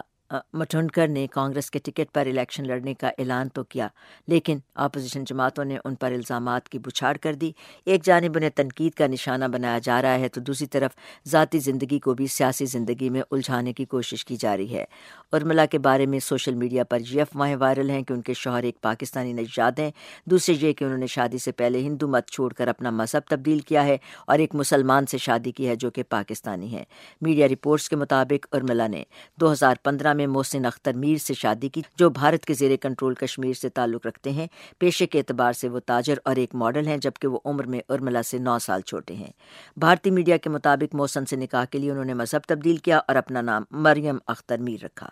مٹھنڈکر نے کانگریس کے ٹکٹ پر الیکشن لڑنے کا اعلان تو کیا، لیکن اپوزیشن جماعتوں نے ان پر الزامات کی بچھاڑ کر دی۔ ایک جانب انہیں تنقید کا نشانہ بنایا جا رہا ہے تو دوسری طرف ذاتی زندگی کو بھی سیاسی زندگی میں الجھانے کی کوشش کی جا رہی ہے۔ ارملا کے بارے میں سوشل میڈیا پر یہ افواہیں وائرل ہیں کہ ان کے شوہر ایک پاکستانی نژاد ہیں۔ دوسرے یہ کہ انہوں نے شادی سے پہلے ہندو مت چھوڑ کر اپنا مذہب تبدیل کیا ہے اور ایک مسلمان سے شادی کی ہے جو کہ پاکستانی ہے۔ میڈیا رپورٹس کے مطابق ارملا نے دو ہزار پندرہ میں محسن اختر میر سے شادی کی، جو بھارت کے زیر کنٹرول کشمیر سے تعلق رکھتے ہیں۔ پیشے کے اعتبار سے وہ تاجر اور ایک ماڈل ہیں، جبکہ وہ عمر میں ارملا سے نو سال چھوٹے ہیں۔ بھارتی میڈیا کے مطابق محسن سے نکاح کے لیے انہوں نے مذہب تبدیل کیا اور اپنا نام مریم اختر میر رکھا۔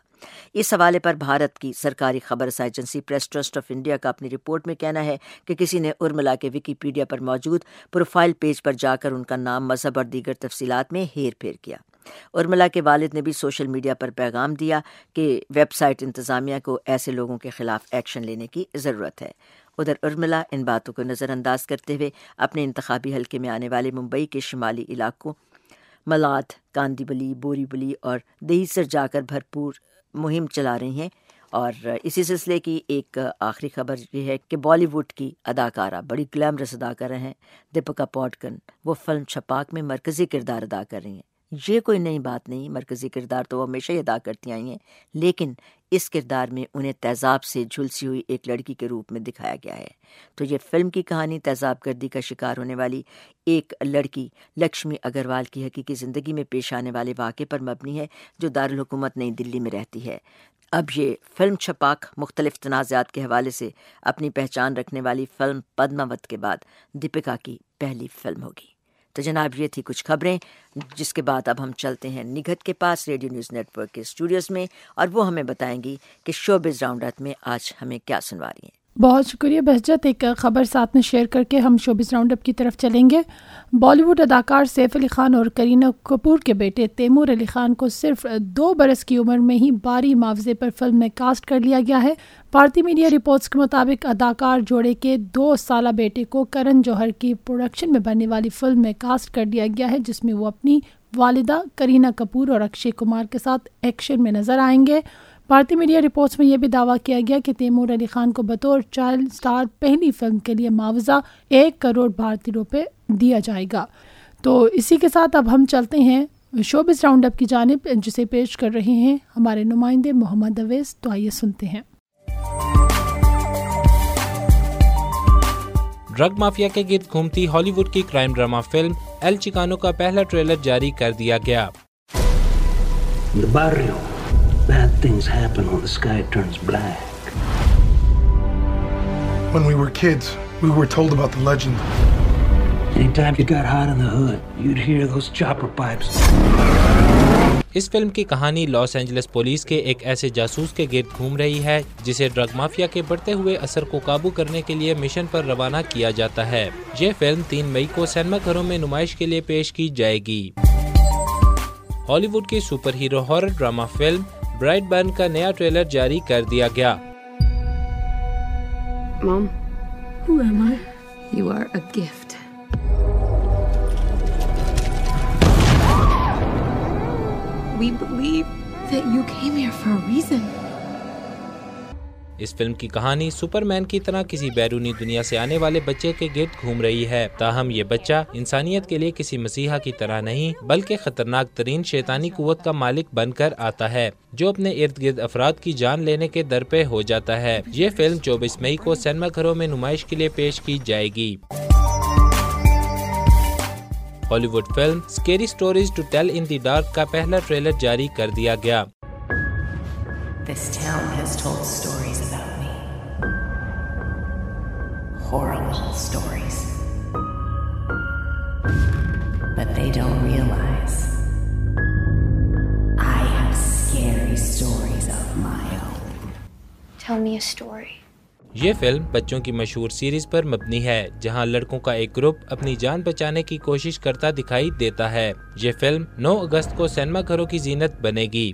اس حوالے پر بھارت کی سرکاری خبر agency press trust of India کا اپنی رپورٹ میں کہنا ہے کہ کسی نے ارملا کے وکی پیڈیا پر موجود پروفائل پیج پر جا کر ان کا نام، مذہب اور دیگر تفصیلات میں ہیر پھیر کیا۔ ارملا کے والد نے بھی سوشل میڈیا پر پیغام دیا کہ ویب سائٹ انتظامیہ کو ایسے لوگوں کے خلاف ایکشن لینے کی ضرورت ہے۔ ادھر ارملا ان باتوں کو نظر انداز کرتے ہوئے اپنے انتخابی حلقے میں آنے والے ممبئی کے شمالی علاقوں ملاد کاندی بلی، بوری بلی اور دہی سر جا کر بھرپور مہم چلا رہی ہیں اور اسی سلسلے کی ایک آخری خبر یہ ہے کہ بالی ووڈ کی اداکارہ بڑی گلیمرس اداکارہ ہیں۔ دیپکا پوڈکن وہ فلم چھپاک میں مرکزی کردار ادا کر رہی ہیں۔ یہ کوئی نئی بات نہیں، مرکزی کردار تو وہ ہمیشہ ہی ادا کرتی آئی ہیں، لیکن اس کردار میں انہیں تیزاب سے جھلسی ہوئی ایک لڑکی کے روپ میں دکھایا گیا ہے۔ تو یہ فلم کی کہانی تیزاب گردی کا شکار ہونے والی ایک لڑکی لکشمی اگروال کی حقیقی زندگی میں پیش آنے والے واقعے پر مبنی ہے، جو دارالحکومت نئی دلی میں رہتی ہے۔ اب یہ فلم چھپاک مختلف تنازعات کے حوالے سے اپنی پہچان رکھنے والی فلم پدماوت کے بعد دیپکا کی پہلی فلم ہوگی۔ تو جناب یہ تھی کچھ خبریں، جس کے بعد اب ہم چلتے ہیں نگہت کے پاس ریڈیو نیوز نیٹ ورک کے اسٹوڈیوز میں اور وہ ہمیں بتائیں گی کہ شو بز راؤنڈ میں آج ہمیں کیا سنوا رہی ہیں۔ بہت شکریہ بہجت، ایک خبر ساتھ میں شیئر کر کے ہم شوبز راؤنڈ اپ کی طرف چلیں گے۔ بالی ووڈ اداکار سیف علی خان اور کرینہ کپور کے بیٹے تیمور علی خان کو صرف دو برس کی عمر میں ہی باری معاوضے پر فلم میں کاسٹ کر لیا گیا ہے۔ بھارتی میڈیا رپورٹس کے مطابق اداکار جوڑے کے دو سالہ بیٹے کو کرن جوہر کی پروڈکشن میں بننے والی فلم میں کاسٹ کر دیا گیا ہے، جس میں وہ اپنی والدہ کرینہ کپور اور اکشے کمار کے ساتھ ایکشن میں نظر آئیں گے۔ بھارتی میڈیا رپورٹس میں یہ بھی دعویٰ کیا گیا کہ تیمور علی خان کو بطور چائلڈ سٹار پہلی فلم کے لیے معاوضہ ایک کروڑ بھارتی روپے دیا جائے گا۔ تو اسی کے ساتھ اب ہم چلتے ہیں شوبز راؤنڈ اپ کی جانب جسے پیش کر رہے ہیں ہمارے نمائندے محمد اویس تو آئیے سنتے ہیں۔ ڈرگ مافیا کے گرد گھومتی ہالی ووڈ کی crime drama film El Chicano کا پہلا ٹریلر جاری کر دیا گیا۔ Bad things happen when the sky turns black. When we were kids, we were told about the legend. Anytime you got hot in the hood, you'd hear those chopper pipes. اس film کی کہانی Los Angeles police کے ایک ایسے جاسوس کے گرد گھوم رہی ہے جسے ڈرگ مافیا کے بڑھتے ہوئے اثر کو قابو کرنے کے لیے مشن پر روانہ کیا جاتا ہے یہ فلم تین مئی کو سینما گھروں میں نمائش کے لیے پیش کی جائے گی ہالی ووڈ کی superhero horror drama film Brightburn کا نیا ٹریلر جاری کر دیا گیا Mom, who am I? You are a gift. We believe that you came here for a reason. اس فلم کی کہانی سپر مین کی طرح کسی بیرونی دنیا سے آنے والے بچے کے گرد گھوم رہی ہے۔ تاہم، یہ بچہ انسانیت کے لیے کسی مسیحا کی طرح نہیں، بلکہ خطرناک ترین شیطانی قوت کا مالک بن کر آتا ہے، جو اپنے ارد گرد افراد کی جان لینے کے در پہ ہو جاتا ہے۔ یہ فلم چوبیس مئی کو سینما گھروں میں نمائش کے لیے پیش کی جائے گی۔ Hollywood film scary stories to tell in the dark کا پہلا ٹریلر جاری کر دیا گیا۔ Horrible stories. But they don't realize I have scary stories of my own. Tell me a story. یہ فلم بچوں کی مشہور سیریز پر مبنی ہے جہاں لڑکوں کا ایک گروپ اپنی جان بچانے کی کوشش کرتا دکھائی دیتا ہے یہ فلم نو اگست کو سینما گھروں کی زینت بنے گی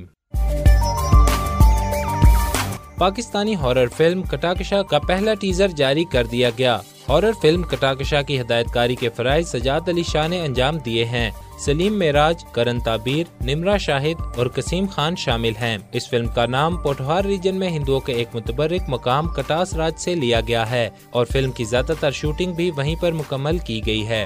پاکستانی ہارر فلم کٹاکشا کا پہلا ٹیزر جاری کر دیا گیا۔ ہارر فلم کٹاکشا کی ہدایت کاری کے فرائض سجاد علی شاہ نے انجام دیے ہیں۔ سلیم میراج کرن تعبیر نمرا شاہد اور قسیم خان شامل ہیں۔ اس فلم کا نام پوٹوہار ریجن میں ہندوؤں کے ایک متبرک مقام کٹاس راج سے لیا گیا ہے اور فلم کی زیادہ تر شوٹنگ بھی وہیں پر مکمل کی گئی ہے۔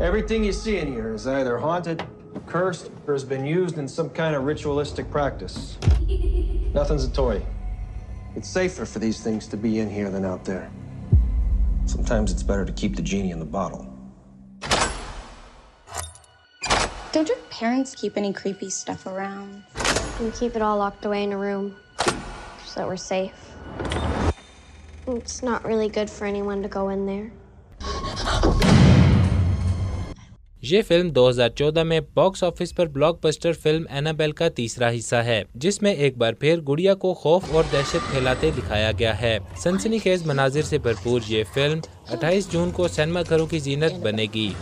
Everything you see in here is either haunted, cursed, or has been used in some kind of ritualistic practice. Nothing's a toy. It's safer for these things to be in here than out there. Sometimes it's better to keep the genie in the bottle. Don't your parents keep any creepy stuff around? And keep it all locked away in a room. So that we're safe. It's not really good for anyone to go in there. یہ film دو ہزار چودہ میں box office پر blockbuster film Annabelle کا تیسرا حصہ ہے، جس میں ایک بار پھر گڑیا کو خوف اور دہشت پھیلاتے دکھایا گیا ہے سنسنی خیز مناظر سے بھرپور یہ فلم اٹھائیس جون کو سینما گھروں کی زینت بنے گی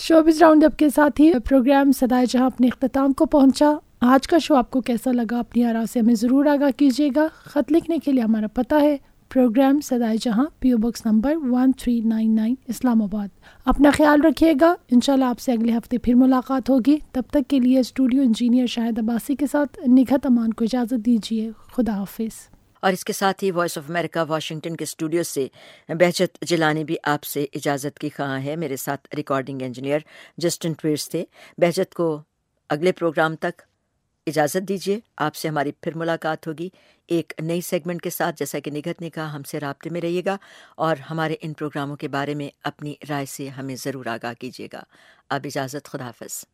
شوبز راؤنڈ اپ کے ساتھ ہی پروگرام سدائے جہاں اپنے اختتام کو پہنچا۔ آج کا شو آپ کو کیسا لگا اپنی آرا سے ہمیں ضرور آگاہ کیجیے گا۔ خط لکھنے کے لیے ہمارا پتہ ہے، programme Sadaye Jahan P O box number one three nine nine Islamabad. اپنا خیال رکھیے گا۔ انشاءاللہ آپ سے اگلے ہفتے پھر ملاقات ہوگی۔ تب تک کے لیے اسٹوڈیو انجینئر شاہد عباسی کے ساتھ نگہت امان کو اجازت دیجیے۔ خدا حافظ۔ اور اس کے ساتھ ہی وائس آف امریکہ واشنگٹن کے اسٹوڈیو سے بہجت جلانی بھی آپ سے اجازت کی خواہاں ہے۔ میرے ساتھ ریکارڈنگ انجینئر جسٹن ٹویرس تھے۔ بہجت کو اگلے پروگرام تک اجازت دیجیے، آپ سے ہماری پھر ملاقات ہوگی ایک نئی سیگمنٹ کے ساتھ۔ جیسا کہ نگت نے کہا، ہم سے رابطے میں رہیے گا اور ہمارے ان پروگراموں کے بارے میں اپنی رائے سے ہمیں ضرور آگاہ کیجیے گا۔ اب اجازت خدافظ